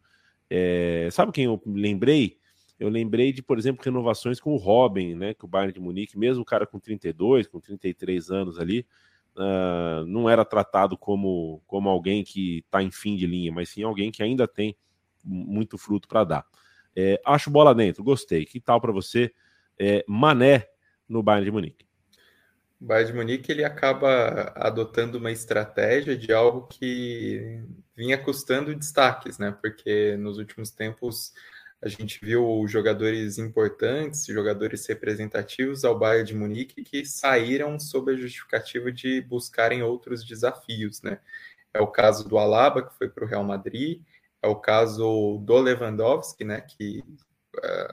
É, sabe quem eu lembrei? eu lembrei de, por exemplo, renovações com o Robin, né? Que o Bayern de Munique, mesmo o cara com 32, com 33 anos ali, uh, não era tratado como, como alguém que está em fim de linha, mas sim alguém que ainda tem muito fruto para dar. É, acho bola dentro, gostei. Que tal para você, é, Mané no Bayern de Munique? O Bayern de Munique ele acaba adotando uma estratégia de algo que vinha custando destaques, né? Porque nos últimos tempos a gente viu jogadores importantes, jogadores representativos ao Bayern de Munique que saíram sob a justificativa de buscarem outros desafios, né? É o caso do Alaba, que foi para o Real Madrid, é o caso do Lewandowski, né? Que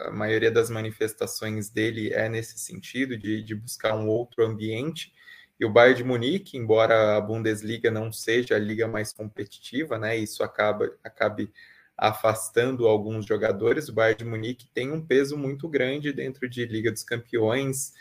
a maioria das manifestações dele é nesse sentido, de, de buscar um outro ambiente. E o Bayern de Munique, embora a Bundesliga não seja a liga mais competitiva, né, isso acaba acabe afastando alguns jogadores, o Bayern de Munique tem um peso muito grande dentro de Liga dos Campeões,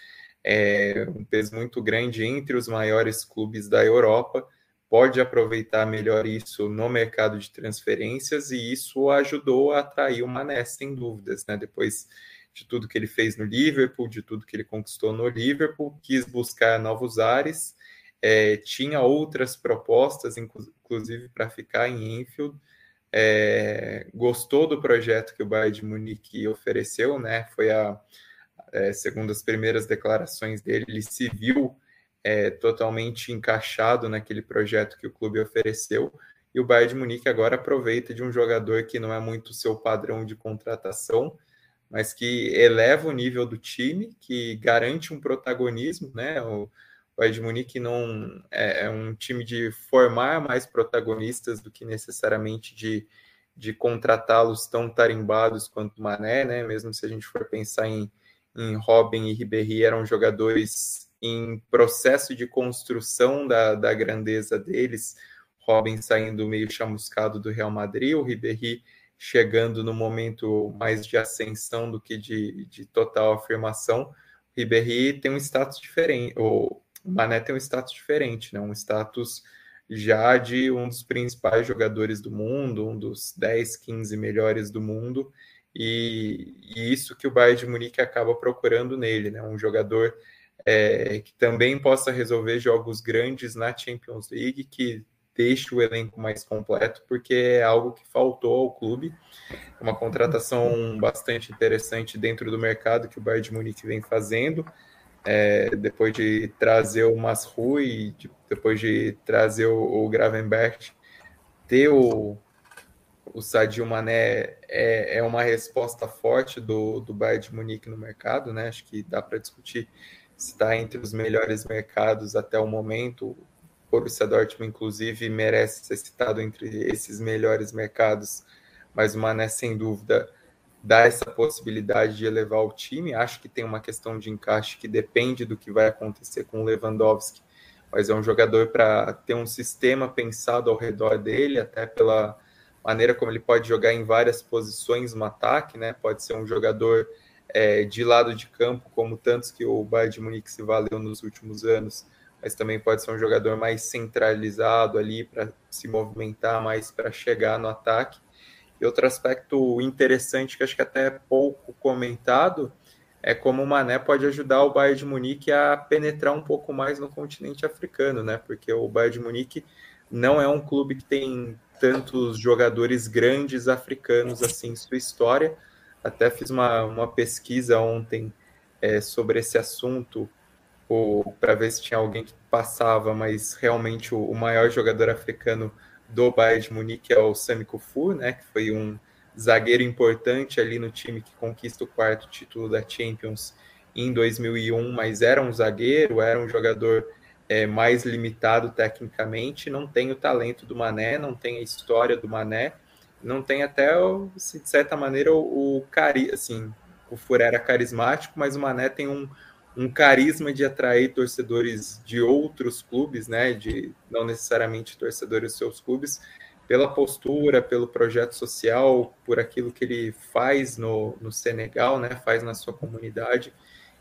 é, um peso muito grande entre os maiores clubes da Europa pode aproveitar melhor isso no mercado de transferências e isso ajudou a atrair o Mané, sem dúvidas, né? Depois de tudo que ele fez no Liverpool, de tudo que ele conquistou no Liverpool, quis buscar novos ares, é, tinha outras propostas, inclusive para ficar em Enfield, é, gostou do projeto que o Bayern de Munique ofereceu, né? Foi a, é, segundo as primeiras declarações dele, ele se viu é, totalmente encaixado naquele projeto que o clube ofereceu. E o Bayern de Munique agora aproveita de um jogador que não é muito seu padrão de contratação, mas que eleva o nível do time, que garante um protagonismo, né? O Bayern de Munique não é, é um time de formar mais protagonistas do que necessariamente de, de contratá-los tão tarimbados quanto o Mané, né? Mesmo se a gente for pensar em, em Robin e Ribéry, eram jogadores em processo de construção da, da grandeza deles, Robin saindo meio chamuscado do Real Madrid, o Ribéry chegando no momento mais de ascensão do que de, de total afirmação. O Ribéry tem um status diferente, o Mané tem um status diferente, né? um status já de um dos principais jogadores do mundo, um dos 10, 15 melhores do mundo, e, e isso que o Bayern de Munique acaba procurando nele, né? um jogador é, que também possa resolver jogos grandes na Champions League, que deixe o elenco mais completo, porque é algo que faltou ao clube. Uma contratação bastante interessante dentro do mercado que o Bayern de Munique vem fazendo. É, depois de trazer o Masrui, de, depois de trazer o, o Gravenberch, ter o, o Sadio Mané é, é uma resposta forte do, do Bayern de Munique no mercado, né? Acho que dá para discutir está entre os melhores mercados até o momento. O Borussia Dortmund, inclusive, merece ser citado entre esses melhores mercados, mas o Mané, sem dúvida, dá essa possibilidade de elevar o time. Acho que tem uma questão de encaixe que depende do que vai acontecer com o Lewandowski, mas é um jogador para ter um sistema pensado ao redor dele, até pela maneira como ele pode jogar em várias posições no ataque, né? Pode ser um jogador é, de lado de campo, como tantos que o Bayern de Munique se valeu nos últimos anos, mas também pode ser um jogador mais centralizado ali para se movimentar mais para chegar no ataque. E outro aspecto interessante que acho que até é pouco comentado é como o Mané pode ajudar o Bayern de Munique a penetrar um pouco mais no continente africano, né? Porque o Bayern de Munique não é um clube que tem tantos jogadores grandes africanos assim em sua história, até fiz uma, uma pesquisa ontem é, sobre esse assunto para ver se tinha alguém que passava, mas realmente o, o, maior jogador africano do Bayern de Munique é o Sami Kufur, né, que foi um zagueiro importante ali no time que conquista o quarto título da Champions em 2001, mas era um zagueiro, era um jogador é, mais limitado tecnicamente, não tem o talento do Mané, não tem a história do Mané, não tem até, de certa maneira, o, o cari assim, o Furé era carismático, mas o Mané tem um, um carisma de atrair torcedores de outros clubes, né, de não necessariamente torcedores dos seus clubes, pela postura, pelo projeto social, por aquilo que ele faz no, no Senegal, né, faz na sua comunidade.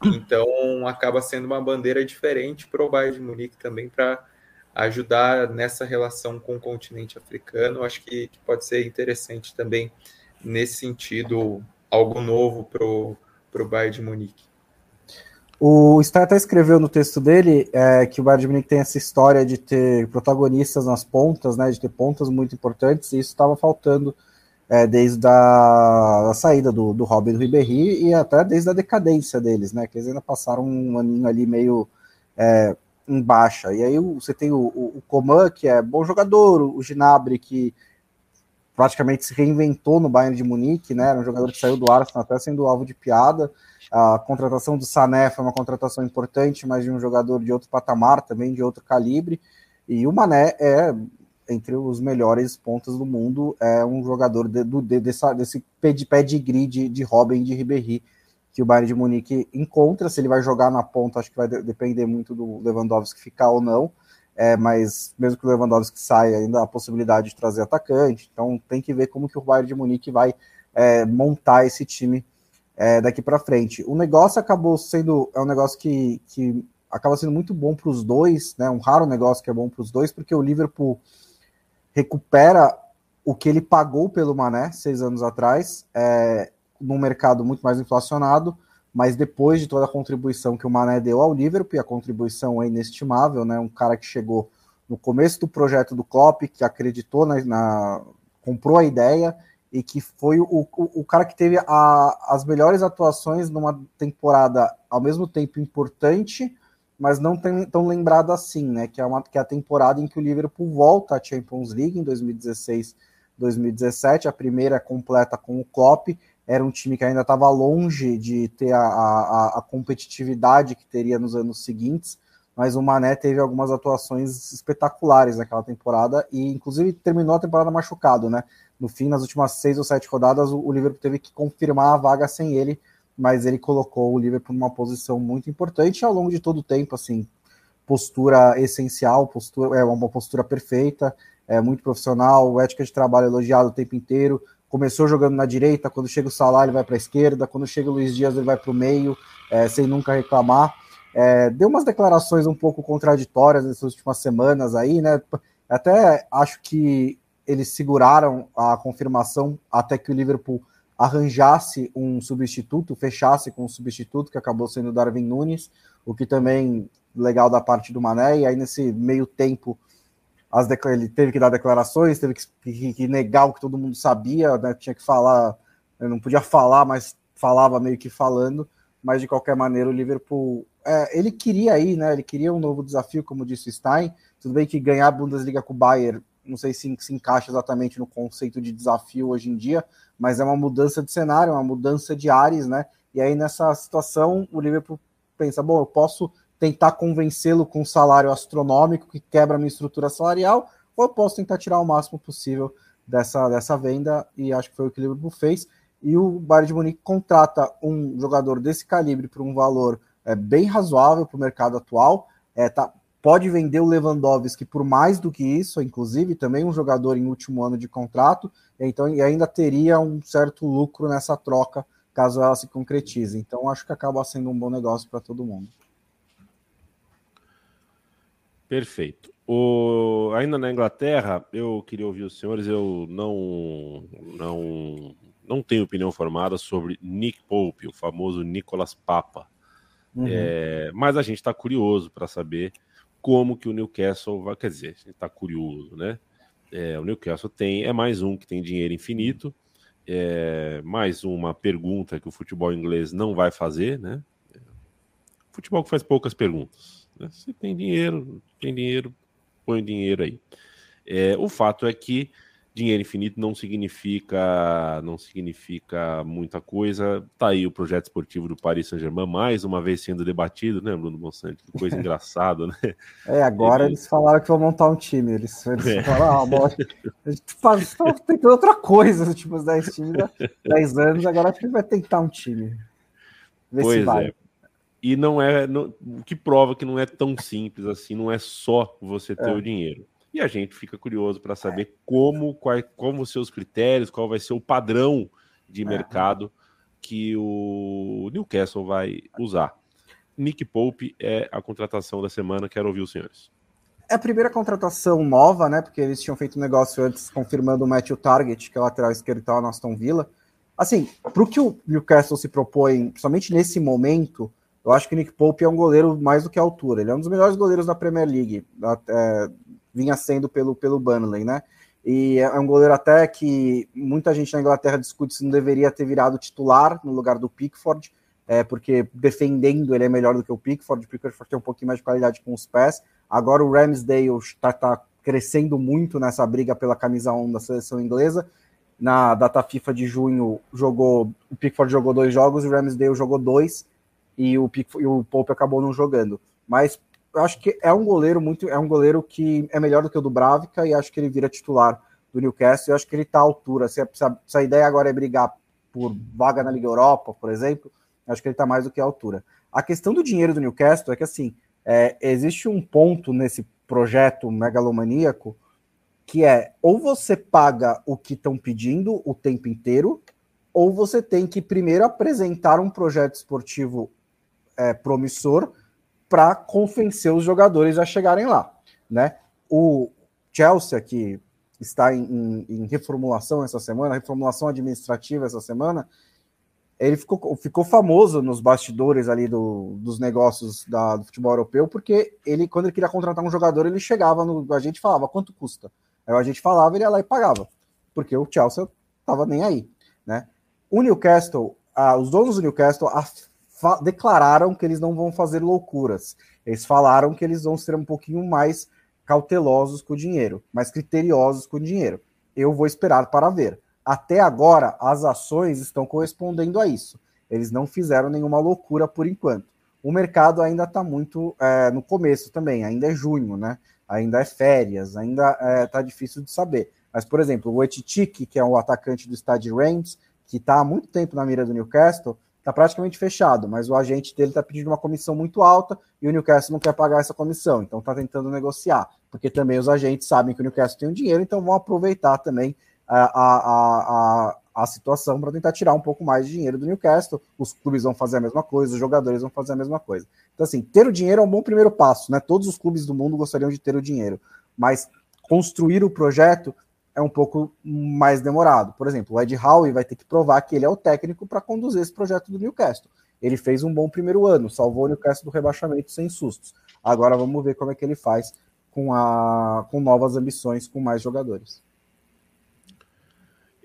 Então, acaba sendo uma bandeira diferente para o Bayern de Munique também para ajudar nessa relação com o continente africano. Acho que, que pode ser interessante também nesse sentido algo novo para o Bayern de Munique. O Stein até escreveu no texto dele é, que o Bayern de Munique tem essa história de ter protagonistas nas pontas, né, de ter pontas muito importantes, e isso estava faltando é, desde a, a, saída do, do Robin Ribéry e até desde a decadência deles, né, que eles ainda passaram um aninho ali meio é, em baixa. E aí você tem o, o, o Coman, que é bom jogador, o Ginabri, que praticamente se reinventou no Bayern de Munique, né, era um jogador que saiu do Arsenal até sendo alvo de piada, a contratação do Sané foi uma contratação importante, mas de um jogador de outro patamar, também de outro calibre. E o Mané é, entre os melhores pontos do mundo, é um jogador de, de, dessa, desse de, de Robin de Ribéry que o Bayern de Munique encontra. Se ele vai jogar na ponta, acho que vai depender muito do Lewandowski ficar ou não. É, mas mesmo que o Lewandowski saia, ainda há a possibilidade de trazer atacante. Então tem que ver como que o Bayern de Munique vai é, montar esse time é, daqui para frente. O negócio acabou sendo é um negócio que, que acaba sendo muito bom para os dois, né? Um raro negócio que é bom para os dois, porque o Liverpool recupera o que ele pagou pelo Mané seis anos atrás, é, num mercado muito mais inflacionado, mas depois de toda a contribuição que o Mané deu ao Liverpool, e a contribuição é inestimável, né? Um cara que chegou no começo do projeto do Klopp, que acreditou na, na comprou a ideia e que foi o, o, o cara que teve a, as melhores atuações numa temporada ao mesmo tempo importante, mas não tem, tão lembrado assim, né? Que é, uma, que é a temporada em que o Liverpool volta à Champions League em 2016, 2017, a primeira completa com o Klopp. Era um time que ainda estava longe de ter a, a, a competitividade que teria nos anos seguintes, mas o Mané teve algumas atuações espetaculares naquela temporada e, inclusive, terminou a temporada machucado, né? No fim, nas últimas seis ou sete rodadas, o Liverpool teve que confirmar a vaga sem ele, mas ele colocou o Liverpool numa posição muito importante ao longo de todo o tempo, assim, postura essencial, postura, é uma postura perfeita, é muito profissional, ética de trabalho elogiado o tempo inteiro. Começou jogando na direita, quando chega o Salah ele vai para a esquerda, quando chega o Luiz Dias ele vai para o meio, é, sem nunca reclamar. É, deu umas declarações um pouco contraditórias nessas últimas semanas aí, né? Até acho que eles seguraram a confirmação até que o Liverpool arranjasse um substituto, fechasse com um substituto, que acabou sendo o Darwin Nunes, o que também legal da parte do Mané, e aí nesse meio tempo as ele teve que dar declarações, teve que, que, que negar o que todo mundo sabia, né? tinha que falar, não podia falar, mas falava meio que falando, mas de qualquer maneira o Liverpool, é, ele queria ir, né, ele queria um novo desafio, como disse o Stein, tudo bem que ganhar a Bundesliga com o Bayern não sei se se encaixa exatamente no conceito de desafio hoje em dia, mas é uma mudança de cenário, uma mudança de ares, né? E aí nessa situação o Liverpool pensa, bom, eu posso tentar convencê-lo com um salário astronômico que quebra minha estrutura salarial, ou eu posso tentar tirar o máximo possível dessa, dessa venda, e acho que foi o que o Liverpool fez. E o Bayern de Munique contrata um jogador desse calibre por um valor é, bem razoável para o mercado atual. É, tá, pode vender o Lewandowski por mais do que isso, inclusive também um jogador em último ano de contrato, então e ainda teria um certo lucro nessa troca caso ela se concretize. Então acho que acaba sendo um bom negócio para todo mundo. Perfeito. O... Ainda na Inglaterra, eu queria ouvir os senhores. Eu não, não, não tenho opinião formada sobre Nick Pope, o famoso Nicolas Papa. Uhum. É... mas a gente está curioso para saber como que o Newcastle vai. Quer dizer, está curioso, né? É, o Newcastle tem, é mais um que tem dinheiro infinito, é mais uma pergunta que o futebol inglês não vai fazer, né? Futebol que faz poucas perguntas. Né? Se tem dinheiro, tem dinheiro, põe dinheiro aí. É, o fato é que dinheiro infinito não significa não significa muita coisa. Tá aí o projeto esportivo do Paris Saint-Germain mais uma vez sendo debatido, né, Bruno Monsanto? Que coisa engraçada, né? É, agora eles... eles falaram que vão montar um time. Eles, eles é. falaram, ah, bom, a gente faz, tentando outra coisa tipo os 10 times, 10 anos, agora a gente vai tentar um time. Ver pois se vai. É. E não é, não, o que prova que não é tão simples assim, não é só você ter é. o dinheiro e a gente fica curioso para saber como, qual, como vão ser os critérios, qual vai ser o padrão de é. mercado que o Newcastle vai usar. Nick Pope é a contratação da semana, quero ouvir os senhores. É a primeira contratação nova, né? Porque eles tinham feito um negócio antes confirmando o Matthew Target, que é o lateral esquerdo da Aston Villa. Assim, para o que o Newcastle se propõe, principalmente nesse momento, eu acho que o Nick Pope é um goleiro mais do que a altura. Ele é um dos melhores goleiros da Premier League, vinha sendo pelo, pelo Burnley, né? E é um goleiro até que muita gente na Inglaterra discute se não deveria ter virado titular no lugar do Pickford, é, porque defendendo ele é melhor do que o Pickford. O Pickford tem um pouquinho mais de qualidade com os pés. Agora o Ramsdale está tá crescendo muito nessa briga pela camisa 1 da seleção inglesa. Na data FIFA de junho, jogou o Pickford jogou dois jogos, o Ramsdale jogou dois e o, Pickford, e o Pope acabou não jogando. Mas eu acho que é um goleiro muito, é um goleiro que é melhor do que o do Bravica e acho que ele vira titular do Newcastle. Eu acho que ele está à altura. Se a, se a, ideia agora é brigar por vaga na Liga Europa, por exemplo, acho que ele está mais do que à altura. A questão do dinheiro do Newcastle é que assim é, existe um ponto nesse projeto megalomaníaco que é ou você paga o que estão pedindo o tempo inteiro, ou você tem que primeiro apresentar um projeto esportivo é, promissor para convencer os jogadores a chegarem lá, né? O Chelsea, que está em, em, em, reformulação essa semana, reformulação administrativa essa semana, ele ficou, ficou famoso nos bastidores ali do, dos negócios da, do futebol europeu, porque ele, quando ele queria contratar um jogador, ele chegava no a gente falava quanto custa. Aí a gente falava, ele ia lá e pagava, porque o Chelsea estava nem aí, né? O Newcastle, ah, os donos do Newcastle declararam que eles não vão fazer loucuras. Eles falaram que eles vão ser um pouquinho mais cautelosos com o dinheiro, mais criteriosos com o dinheiro. Eu vou esperar para ver. Até agora, as ações estão correspondendo a isso. Eles não fizeram nenhuma loucura por enquanto. O mercado ainda está muito é, no começo também, ainda é junho, né? Ainda é férias, ainda está é, tá difícil de saber. Mas, por exemplo, o Etitique, que é o atacante do Stade Reims, que está há muito tempo na mira do Newcastle, está praticamente fechado, mas o agente dele está pedindo uma comissão muito alta e o Newcastle não quer pagar essa comissão, então está tentando negociar, porque também os agentes sabem que o Newcastle tem o dinheiro, então vão aproveitar também a, a, a, a situação para tentar tirar um pouco mais de dinheiro do Newcastle. Os clubes vão fazer a mesma coisa, os jogadores vão fazer a mesma coisa. Então, assim, ter o dinheiro é um bom primeiro passo, né? Todos os clubes do mundo gostariam de ter o dinheiro, mas construir o projeto é um pouco mais demorado. Por exemplo, o Ed Howe vai ter que provar que ele é o técnico para conduzir esse projeto do Newcastle. Ele fez um bom primeiro ano, salvou o Newcastle do rebaixamento sem sustos. Agora vamos ver como é que ele faz com, a, com novas ambições, com mais jogadores.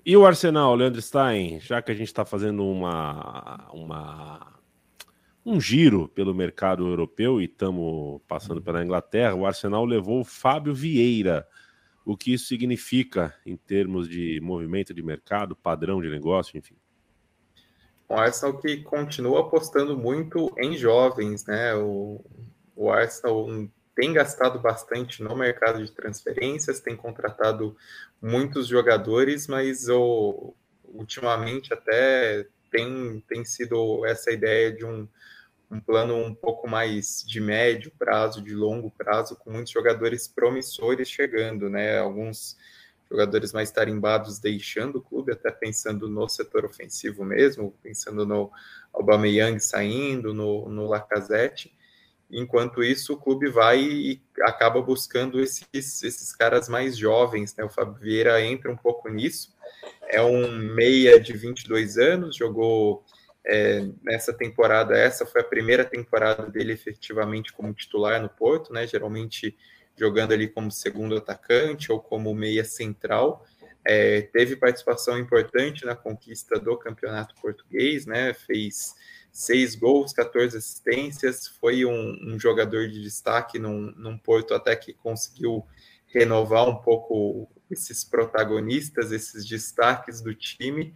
E o Arsenal, Leandro Stein, já que a gente está fazendo uma, uma, um giro pelo mercado europeu e estamos passando pela Inglaterra, o Arsenal levou o Fábio Vieira o que isso significa em termos de movimento de mercado, padrão de negócio, enfim. O Arsenal que continua apostando muito em jovens, né? O, o Arsenal tem gastado bastante no mercado de transferências, tem contratado muitos jogadores, mas o, ultimamente até tem, tem sido essa ideia de um um plano um pouco mais de médio prazo, de longo prazo, com muitos jogadores promissores chegando, né? Alguns jogadores mais tarimbados deixando o clube, até pensando no setor ofensivo mesmo, pensando no Aubameyang saindo, no, no Lacazette. Enquanto isso, o clube vai e acaba buscando esses, esses caras mais jovens, né? O Fábio Vieira entra um pouco nisso. É um meia de 22 anos, jogou é, nessa temporada, essa foi a primeira temporada dele efetivamente como titular no Porto, né? Geralmente jogando ali como segundo atacante ou como meia central. É, teve participação importante na conquista do campeonato português, né? Fez seis gols, 14 assistências, foi um, um jogador de destaque num, num Porto até que conseguiu renovar um pouco esses protagonistas, esses destaques do time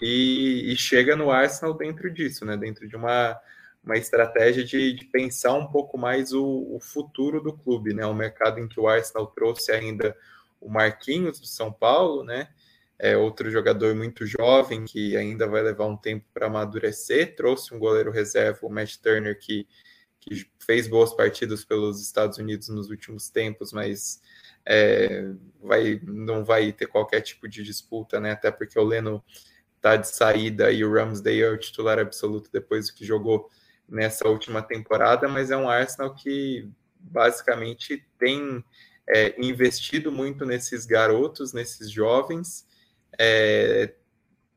e, e, chega no Arsenal dentro disso, né? Dentro de uma, uma estratégia de, de pensar um pouco mais o, o, futuro do clube, né? O mercado em que o Arsenal trouxe ainda o Marquinhos do São Paulo, né? É outro jogador muito jovem que ainda vai levar um tempo para amadurecer. Trouxe um goleiro reserva, o Matt Turner, que, que fez boas partidas pelos Estados Unidos nos últimos tempos, mas é, vai, não vai ter qualquer tipo de disputa, né? Até porque o Leno tá de saída e o Ramsdale é o titular absoluto depois do que jogou nessa última temporada, mas é um Arsenal que basicamente tem é, investido muito nesses garotos, nesses jovens, é,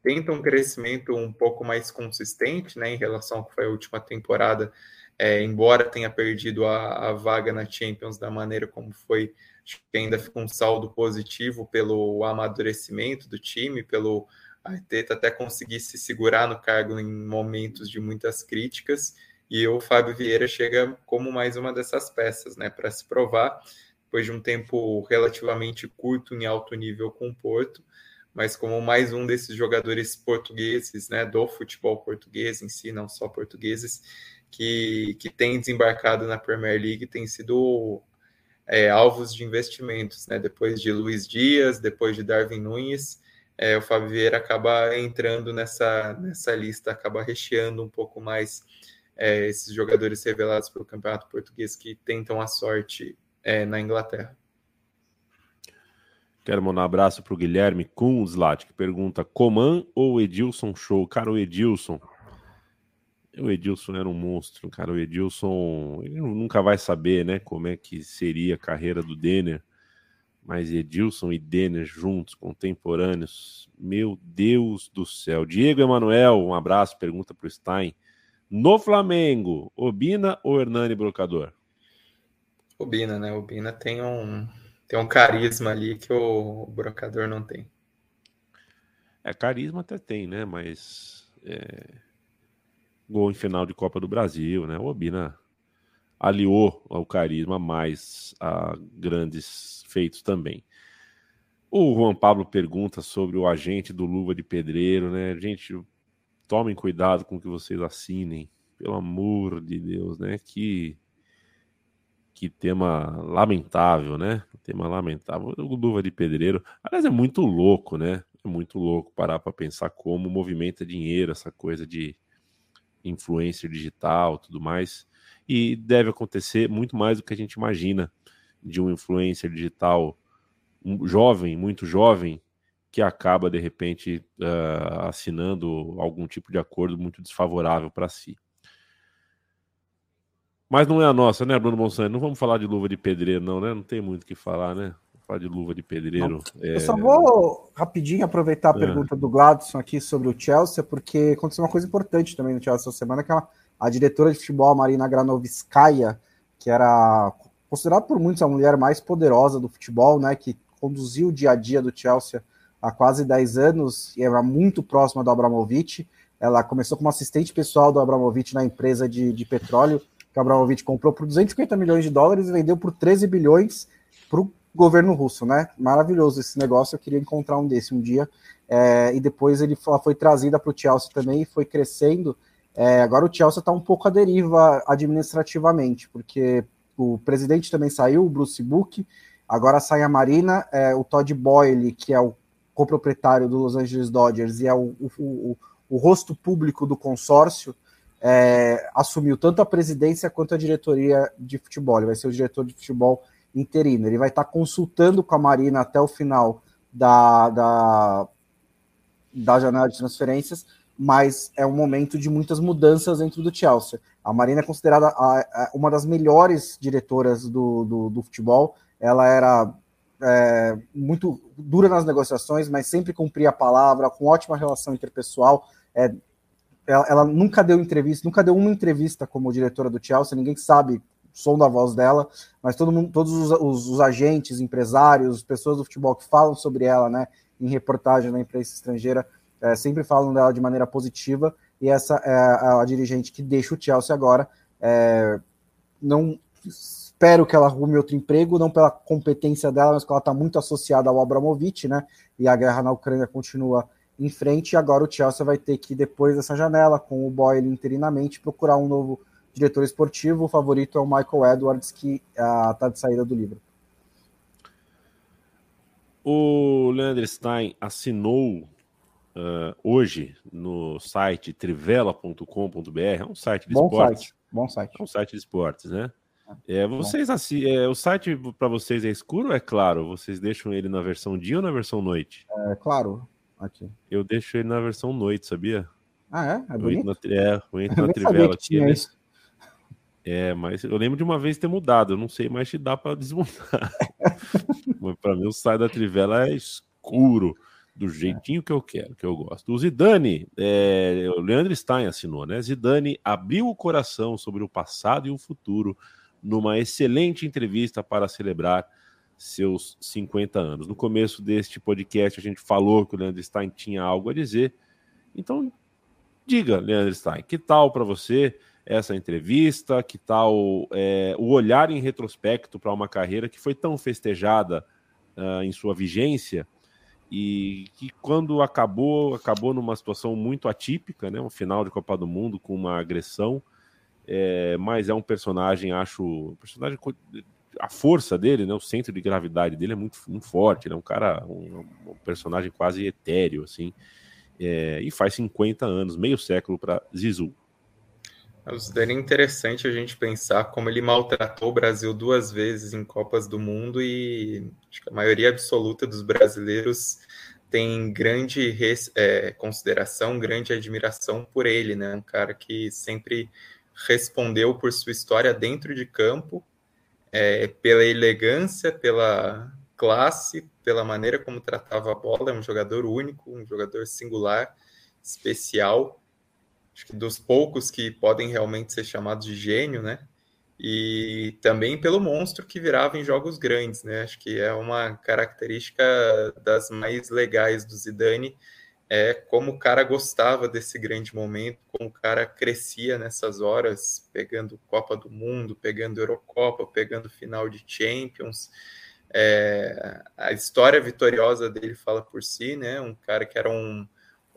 tenta um crescimento um pouco mais consistente, né, em relação ao que foi a última temporada, é, embora tenha perdido a, a, vaga na Champions da maneira como foi, acho que ainda fica um saldo positivo pelo amadurecimento do time, pelo Arteta até conseguir se segurar no cargo em momentos de muitas críticas, e o Fábio Vieira chega como mais uma dessas peças, né, para se provar, depois de um tempo relativamente curto em alto nível com o Porto, mas como mais um desses jogadores portugueses, né, do futebol português em si, não só portugueses, que, que tem desembarcado na Premier League, tem sido é, alvos de investimentos, né, depois de Luiz Dias, depois de Darwin Nunes, é, o Fábio Vieira acaba entrando nessa, nessa lista, acaba recheando um pouco mais é, esses jogadores revelados pelo Campeonato Português que tentam a sorte é, na Inglaterra. Quero mandar um abraço para o Guilherme Kunzlat, que pergunta: Coman ou Edilson Show? Cara, o Edilson. O Edilson era um monstro, cara. O Edilson ele nunca vai saber, né, como é que seria a carreira do Denner. Mas Edilson e Denner juntos, contemporâneos. Meu Deus do céu. Diego Emanuel, um abraço, pergunta para o Stein. No Flamengo, Obina ou Hernani Brocador? Obina, né? Obina tem um, tem um carisma ali que o brocador não tem. É, carisma até tem, né? Mas é... gol em final de Copa do Brasil, né? O Obina aliou ao carisma mais a grandes feitos também. O Juan Pablo pergunta sobre o agente do Luva de Pedreiro, né? Gente, tomem cuidado com o que vocês assinem, pelo amor de Deus, né? Que que tema lamentável, né? Tema lamentável. O Luva de Pedreiro. Aliás, é muito louco, né? É muito louco parar para pensar como movimenta dinheiro, essa coisa de influência digital tudo mais. E deve acontecer muito mais do que a gente imagina de um influencer digital um jovem, muito jovem, que acaba de repente uh, assinando algum tipo de acordo muito desfavorável para si. Mas não é a nossa, né, Bruno Monsanto? Não vamos falar de luva de pedreiro, não, né? Não tem muito o que falar, né? Falar de luva de pedreiro. É... Eu só vou rapidinho aproveitar a é. pergunta do Gladson aqui sobre o Chelsea, porque aconteceu uma coisa importante também no Chelsea essa semana, que é a diretora de futebol, Marina Granovskaya, que era considerada por muitos a mulher mais poderosa do futebol, né? Que conduziu o dia a dia do Chelsea há quase 10 anos e era muito próxima do Abramovich. Ela começou como assistente pessoal do Abramovich na empresa de, de petróleo que o Abramovich comprou por 250 milhões de dólares e vendeu por 13 bilhões para o governo russo, né? Maravilhoso esse negócio, eu queria encontrar um desse um dia. É, e depois ele foi, foi trazida para o Chelsea também e foi crescendo. É, agora o Chelsea está um pouco à deriva administrativamente, porque o presidente também saiu, o Bruce Book, agora sai a Marina, é, o Todd Boyle, que é o coproprietário do Los Angeles Dodgers e é o, o, o, o rosto público do consórcio, é, assumiu tanto a presidência quanto a diretoria de futebol. Ele vai ser o diretor de futebol interino. Ele vai estar consultando com a Marina até o final da, da, da janela de transferências, mas é um momento de muitas mudanças dentro do Chelsea. A Marina é considerada a, a, uma das melhores diretoras do, do, do futebol. Ela era é, muito dura nas negociações, mas sempre cumpria a palavra, com ótima relação interpessoal. É, ela, ela, nunca deu entrevista, nunca deu uma entrevista como diretora do Chelsea, ninguém sabe o som da voz dela, mas todo mundo, todos os, os, os, agentes, empresários, pessoas do futebol que falam sobre ela, né, em reportagem na imprensa estrangeira, é, sempre falam dela de maneira positiva, e essa é a, a dirigente que deixa o Chelsea agora. É, não espero que ela arrume outro emprego, não pela competência dela, mas porque ela está muito associada ao Abramovich, né, e a guerra na Ucrânia continua em frente. E agora o Chelsea vai ter que, depois dessa janela, com o Boyle interinamente, procurar um novo diretor esportivo. O favorito é o Michael Edwards, que está uh, de saída do livro. O Leandro Stein assinou uh, hoje no site trivela.com.br, é um site de Bom esportes. Site. Bom site. É um site de esportes, né? É, vocês assim, é, o site para vocês é escuro é claro? Vocês deixam ele na versão dia ou na versão noite? É claro. Aqui. Eu deixo ele na versão noite, sabia? Ah, é? É bonito? Eu entro na, é, eu entro na trivela aqui. Né? É, mas eu lembro de uma vez ter mudado. Eu não sei mais se dá para desmontar. mas para mim o sai da trivela é escuro. Do jeitinho que eu quero, que eu gosto. O Zidane, é, o Leandro Stein assinou, né? Zidane abriu o coração sobre o passado e o futuro numa excelente entrevista para celebrar seus 50 anos. No começo deste podcast, a gente falou que o Leandro Stein tinha algo a dizer. Então, diga, Leandro Stein, que tal para você essa entrevista? Que tal é, o olhar em retrospecto para uma carreira que foi tão festejada uh, em sua vigência? E que quando acabou, acabou numa situação muito atípica, né? Um final de Copa do Mundo com uma agressão, é, mas é um personagem, acho, um personagem a força dele, né? O centro de gravidade dele é muito, muito forte, ele é um cara, um, um personagem quase etéreo, assim, é, e faz 50 anos, meio século para Zizou. É interessante a gente pensar como ele maltratou o Brasil duas vezes em Copas do Mundo e acho que a maioria absoluta dos brasileiros tem grande é, consideração, grande admiração por ele, né? Um cara que sempre respondeu por sua história dentro de campo, é, pela elegância, pela classe, pela maneira como tratava a bola. É um jogador único, um jogador singular, especial acho que dos poucos que podem realmente ser chamados de gênio, né? E também pelo monstro que virava em jogos grandes, né? Acho que é uma característica das mais legais do Zidane, é como o cara gostava desse grande momento, como o cara crescia nessas horas, pegando Copa do Mundo, pegando Eurocopa, pegando final de Champions. É, a história vitoriosa dele fala por si, né? Um cara que era um,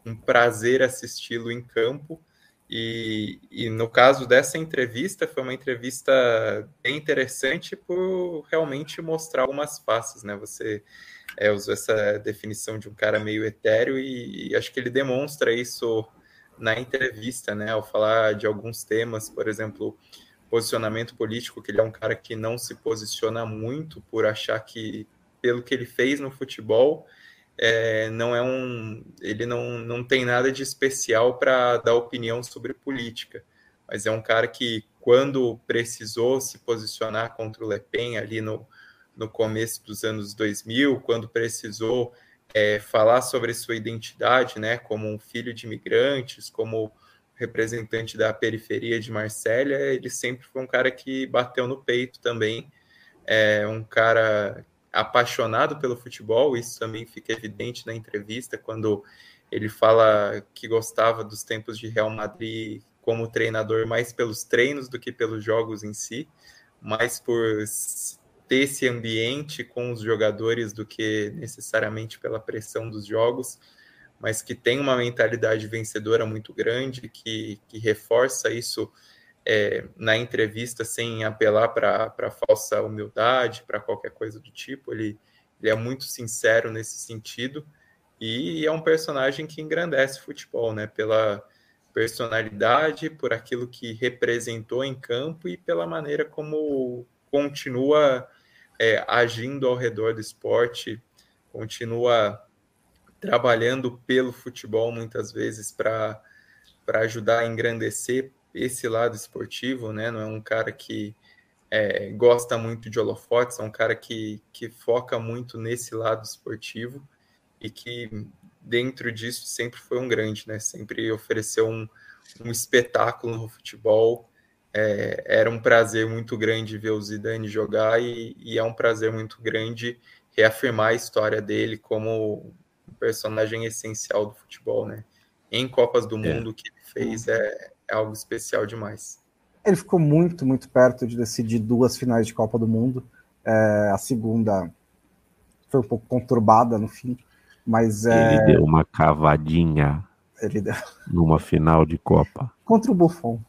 um prazer assisti-lo em campo. E, e, no caso dessa entrevista, foi uma entrevista bem interessante por realmente mostrar algumas faces, né? Você é, usou essa definição de um cara meio etéreo e, e, acho que ele demonstra isso na entrevista, né? Ao falar de alguns temas, por exemplo, posicionamento político, que ele é um cara que não se posiciona muito por achar que, pelo que ele fez no futebol, é, não é um, ele não, não tem nada de especial para dar opinião sobre política, mas é um cara que quando precisou se posicionar contra o Le Pen ali no, no começo dos anos 2000, quando precisou é, falar sobre sua identidade, né, como um filho de imigrantes, como representante da periferia de Marsella, ele sempre foi um cara que bateu no peito também, é um cara apaixonado pelo futebol, isso também fica evidente na entrevista, quando ele fala que gostava dos tempos de Real Madrid como treinador mais pelos treinos do que pelos jogos em si, mais por ter esse ambiente com os jogadores do que necessariamente pela pressão dos jogos, mas que tem uma mentalidade vencedora muito grande, que, que reforça isso é, na entrevista sem apelar para falsa humildade, para qualquer coisa do tipo. Ele, ele é muito sincero nesse sentido e é um personagem que engrandece o futebol, né? Pela personalidade, por aquilo que representou em campo e pela maneira como continua é, agindo ao redor do esporte, continua trabalhando pelo futebol muitas vezes para ajudar a engrandecer esse lado esportivo, né? Não é um cara que é, gosta muito de holofotes, é um cara que, que foca muito nesse lado esportivo e que dentro disso sempre foi um grande, né? Sempre ofereceu um, um espetáculo no futebol. É, era um prazer muito grande ver o Zidane jogar e, e, é um prazer muito grande reafirmar a história dele como um personagem essencial do futebol, né? Em Copas do é. Mundo que ele fez é, é algo especial demais. Ele ficou muito, muito perto de decidir duas finais de Copa do Mundo. É, a segunda foi um pouco conturbada no fim, mas é... ele deu uma cavadinha. Ele deu numa final de Copa contra o Buffon.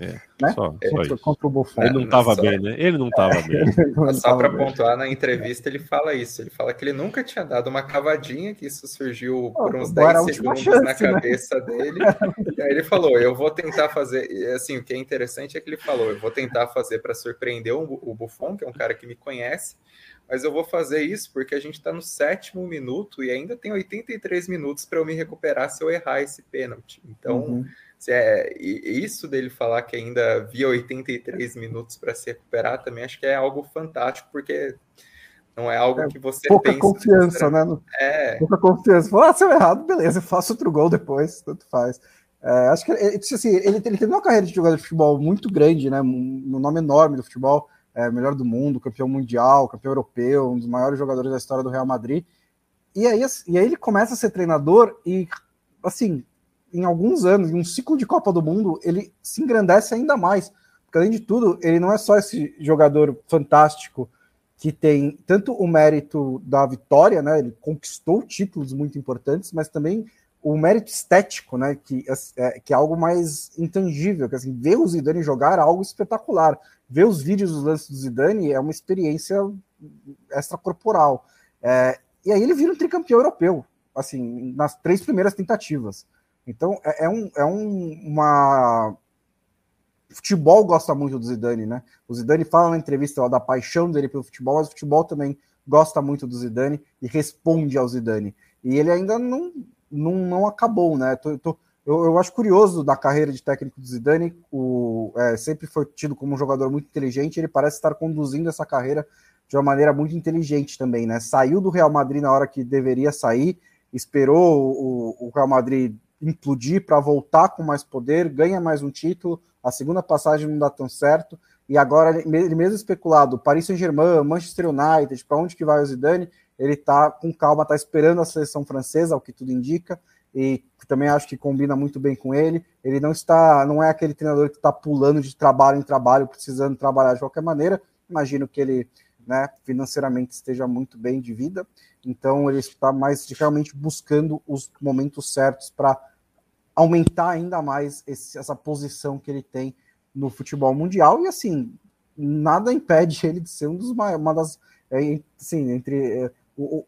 É, né? só, só contra, contra, o Buffon. Ele não estava bem, né? Ele não estava bem. só para pontuar, na entrevista ele fala isso. Ele fala que ele nunca tinha dado uma cavadinha, que isso surgiu oh, por uns 10 segundos chance, na né? cabeça né? dele. e aí ele falou, eu vou tentar fazer... E, assim, o que é interessante é que ele falou, eu vou tentar fazer para surpreender o, o Buffon, que é um cara que me conhece, mas eu vou fazer isso porque a gente está no sétimo minuto e ainda tem 83 minutos para eu me recuperar se eu errar esse pênalti. Então... Uhum é isso dele falar que ainda havia 83 minutos para se recuperar, também acho que é algo fantástico, porque Não é algo é, que você pouca pensa. confiança, né? É. Pouca confiança. Fala, ah, se eu errado, beleza, eu faço outro gol depois, tanto faz. É, acho que ele, assim, ele, ele teve uma carreira de jogador de futebol muito grande, né? Um, um nome enorme do futebol, é, melhor do mundo, campeão mundial, campeão europeu, um dos maiores jogadores da história do Real Madrid. E aí, e aí ele começa a ser treinador e, assim, em alguns anos, em um ciclo de Copa do Mundo, ele se engrandece ainda mais. Porque, além de tudo, ele não é só esse jogador fantástico que tem tanto o mérito da vitória, né? Ele conquistou títulos muito importantes, mas também o mérito estético, né? Que é, que é algo mais intangível, que assim, ver o Zidane jogar é algo espetacular. Ver os vídeos dos lances do Zidane é uma experiência extracorporal. É, e aí ele vira um tricampeão europeu, assim, nas três primeiras tentativas. Então é, é um, é um, uma. Futebol gosta muito do Zidane, né? O Zidane fala na entrevista lá da paixão dele pelo futebol, mas o futebol também gosta muito do Zidane e responde ao Zidane. E ele ainda não, não, não acabou, né? Tô, tô, eu, eu, acho curioso da carreira de técnico do Zidane, o, é, sempre foi tido como um jogador muito inteligente, ele parece estar conduzindo essa carreira de uma maneira muito inteligente também, né? Saiu do Real Madrid na hora que deveria sair, esperou o, o Real Madrid implodir para voltar com mais poder, ganha mais um título, a segunda passagem não dá tão certo, e agora ele mesmo especulado, Paris Saint-Germain, Manchester United, para onde que vai o Zidane? Ele está com calma, está esperando a seleção francesa, o que tudo indica, e também acho que combina muito bem com ele. Ele não está, não é aquele treinador que está pulando de trabalho em trabalho, precisando trabalhar de qualquer maneira. Imagino que ele né, financeiramente esteja muito bem de vida, então ele está mais realmente buscando os momentos certos para aumentar ainda mais esse, essa posição que ele tem no futebol mundial e assim nada impede ele de ser um dos maiores, uma das é, assim, entre é, o,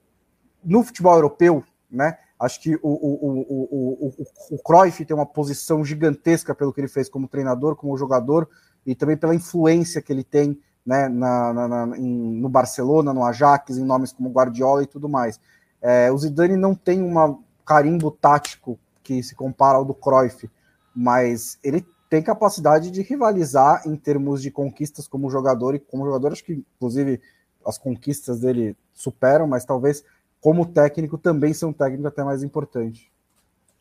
no futebol europeu, né? Acho que o, o, o, o, o Cruyff tem uma posição gigantesca pelo que ele fez como treinador, como jogador, e também pela influência que ele tem né, na, na, na, em, no Barcelona, no Ajax, em nomes como Guardiola e tudo mais. É, o Zidane não tem um carimbo tático que se compara ao do Cruyff, mas ele tem capacidade de rivalizar em termos de conquistas como jogador e como jogador, acho que inclusive as conquistas dele superam, mas talvez como técnico também ser um técnico até mais importante.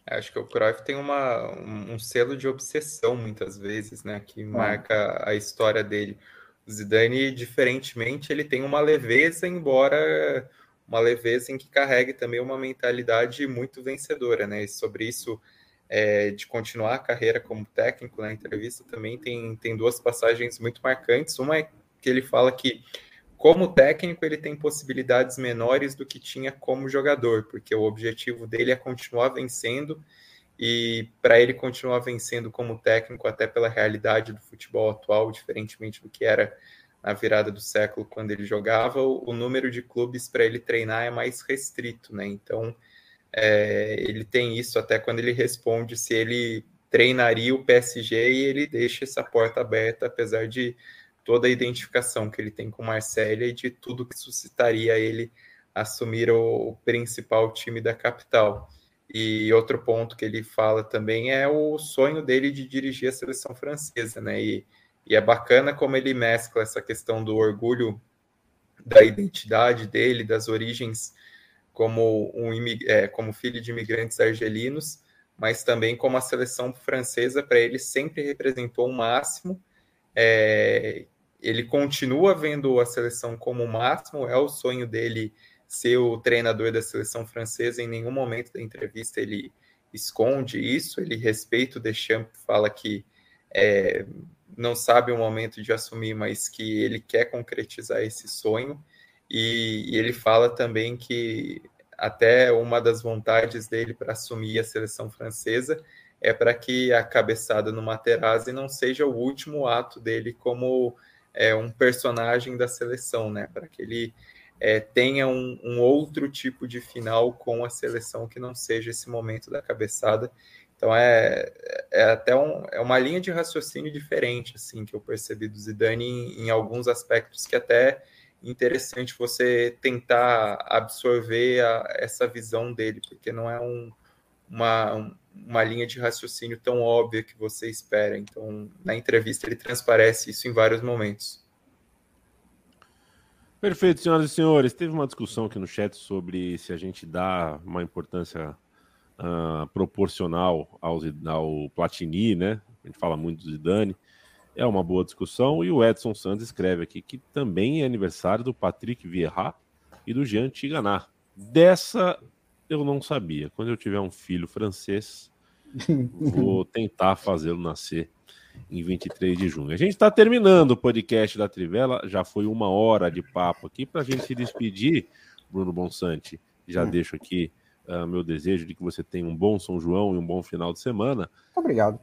Acho que o Cruyff tem uma, um selo de obsessão muitas vezes, né, que ah. marca a história dele. O Zidane, diferentemente, ele tem uma leveza, embora uma leveza em que carregue também uma mentalidade muito vencedora, né? E sobre isso, é, de continuar a carreira como técnico na entrevista, também tem, tem duas passagens muito marcantes. Uma é que ele fala que, como técnico, ele tem possibilidades menores do que tinha como jogador, porque o objetivo dele é continuar vencendo e para ele continuar vencendo como técnico, até pela realidade do futebol atual, diferentemente do que era na virada do século quando ele jogava, o, número de clubes para ele treinar é mais restrito, né? Então é, ele tem isso até quando ele responde se ele treinaria o PSG e ele deixa essa porta aberta, apesar de toda a identificação que ele tem com Marcelo e de tudo que suscitaria ele assumir o, o principal time da capital. E outro ponto que ele fala também é o sonho dele de dirigir a seleção francesa, né? E, e é bacana como ele mescla essa questão do orgulho da identidade dele, das origens como um é, como filho de imigrantes argelinos, mas também como a seleção francesa para ele sempre representou o um máximo. É, ele continua vendo a seleção como o máximo, é o sonho dele ser o treinador da seleção francesa, em nenhum momento da entrevista ele esconde isso, ele respeita o Deschamps, fala que é, não sabe o momento de assumir, mas que ele quer concretizar esse sonho, e, e ele fala também que até uma das vontades dele para assumir a seleção francesa é para que a cabeçada no Materazzi não seja o último ato dele como é, um personagem da seleção, né? Para que ele é, tenha um, um, outro tipo de final com a seleção que não seja esse momento da cabeçada. Então é, é até um, é uma linha de raciocínio diferente assim que eu percebi do Zidane em, em alguns aspectos que até interessante você tentar absorver a, essa visão dele, porque não é um, uma, uma linha de raciocínio tão óbvia que você espera. Então, na entrevista, ele transparece isso em vários momentos. Perfeito, senhoras e senhores. Teve uma discussão aqui no chat sobre se a gente dá uma importância uh, proporcional ao, ao Platini, né? A gente fala muito do Zidane. É uma boa discussão. E o Edson Santos escreve aqui que também é aniversário do Patrick Vieira e do Jean Tiganá. Dessa eu não sabia. Quando eu tiver um filho francês, vou tentar fazê-lo nascer em 23 de junho. A gente está terminando o podcast da Trivela, já foi uma hora de papo aqui. Para a gente se despedir, Bruno Bonsante, já hum. deixo aqui uh, meu desejo de que você tenha um bom São João e um bom final de semana. Obrigado.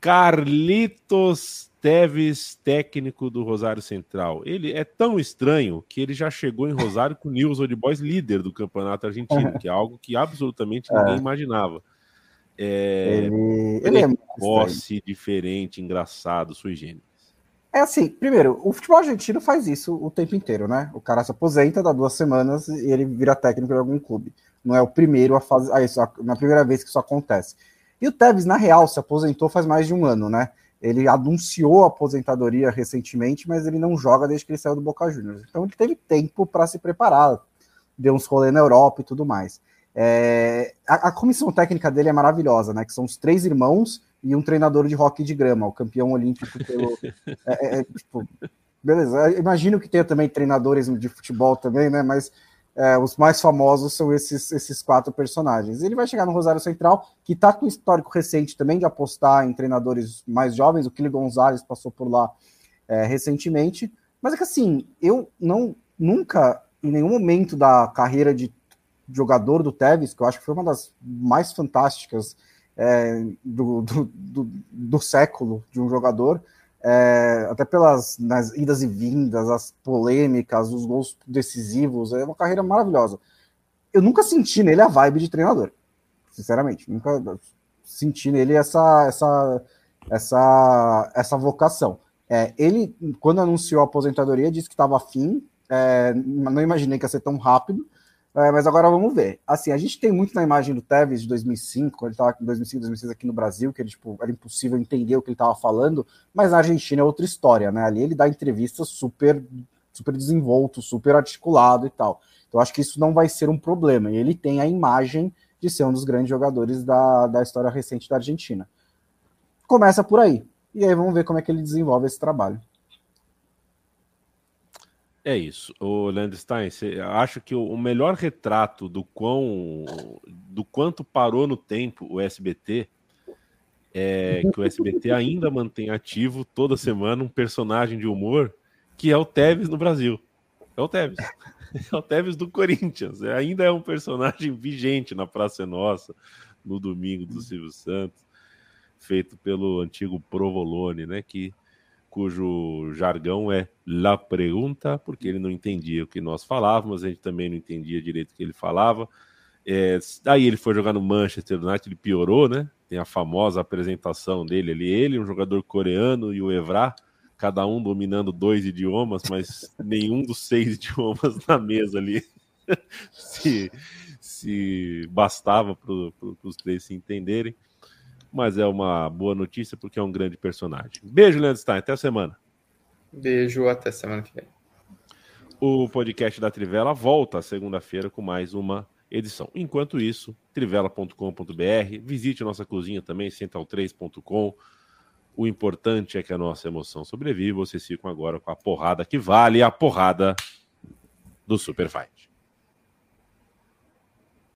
Carlitos Teves, técnico do Rosário Central. Ele é tão estranho que ele já chegou em Rosário com o News Old Boys líder do campeonato argentino, que é algo que absolutamente ninguém é. imaginava. É, ele, ele é posse, diferente, engraçado, sui generis. É assim, primeiro, o futebol argentino faz isso o tempo inteiro, né? O cara se aposenta, dá duas semanas e ele vira técnico de algum clube. Não é o primeiro a fazer isso, na primeira vez que isso acontece. E o Tevez, na real, se aposentou faz mais de um ano, né? Ele anunciou a aposentadoria recentemente, mas ele não joga desde que ele saiu do Boca Juniors. Então ele teve tempo para se preparar, deu uns rolê na Europa e tudo mais. É, a, a, comissão técnica dele é maravilhosa, né? Que são os três irmãos e um treinador de hockey de grama, o campeão olímpico pelo. é, é, é tipo, beleza, imagino que tenha também treinadores de futebol também, né? Mas é, os mais famosos são esses, esses quatro personagens. Ele vai chegar no Rosário Central, que está com histórico recente também de apostar em treinadores mais jovens. O Kili Gonzalez passou por lá é, recentemente. Mas é que assim, eu não nunca, em nenhum momento da carreira de jogador do Tevez, que eu acho que foi uma das mais fantásticas é, do, do, do, do, século de um jogador, é, até pelas nas idas e vindas, as polêmicas, os gols decisivos, é uma carreira maravilhosa. Eu nunca senti nele a vibe de treinador, sinceramente, nunca senti nele essa essa essa essa vocação. É, ele, quando anunciou a aposentadoria, disse que estava afim. É, não imaginei que ia ser tão rápido. É, mas agora vamos ver. Assim, a gente tem muito na imagem do Tevez de 2005, quando ele estava em 2005, 2006 aqui no Brasil, que ele, tipo, era impossível entender o que ele estava falando, mas na Argentina é outra história, né? Ali ele dá entrevistas super, super desenvolto, super articulado e tal. Então acho que isso não vai ser um problema. E ele tem a imagem de ser um dos grandes jogadores da, da história recente da Argentina. Começa por aí. E aí vamos ver como é que ele desenvolve esse trabalho. É isso. O Landstein, acho que o melhor retrato do quão do quanto parou no tempo o SBT é que o SBT ainda mantém ativo toda semana um personagem de humor que é o Tevez no Brasil. É o Tevez. É o Tevez do Corinthians. É, ainda é um personagem vigente na Praça Nossa, no domingo do Silvio Santos, feito pelo antigo Provolone, né? Que cujo jargão é La Pergunta, porque ele não entendia o que nós falávamos, a gente também não entendia direito o que ele falava. É, aí ele foi jogar no Manchester United, ele piorou, né? Tem a famosa apresentação dele ali, ele, um jogador coreano e o Evra, cada um dominando dois idiomas, mas nenhum dos seis idiomas na mesa ali se, se bastava para os três se entenderem mas é uma boa notícia porque é um grande personagem. Beijo, Leandro Stein. Até a semana. Beijo, até semana que vem. O podcast da Trivela volta segunda-feira com mais uma edição. Enquanto isso, trivela.com.br, visite nossa cozinha também, central3.com. O importante é que a nossa emoção sobreviva. Vocês ficam agora com a porrada que vale a porrada do Super.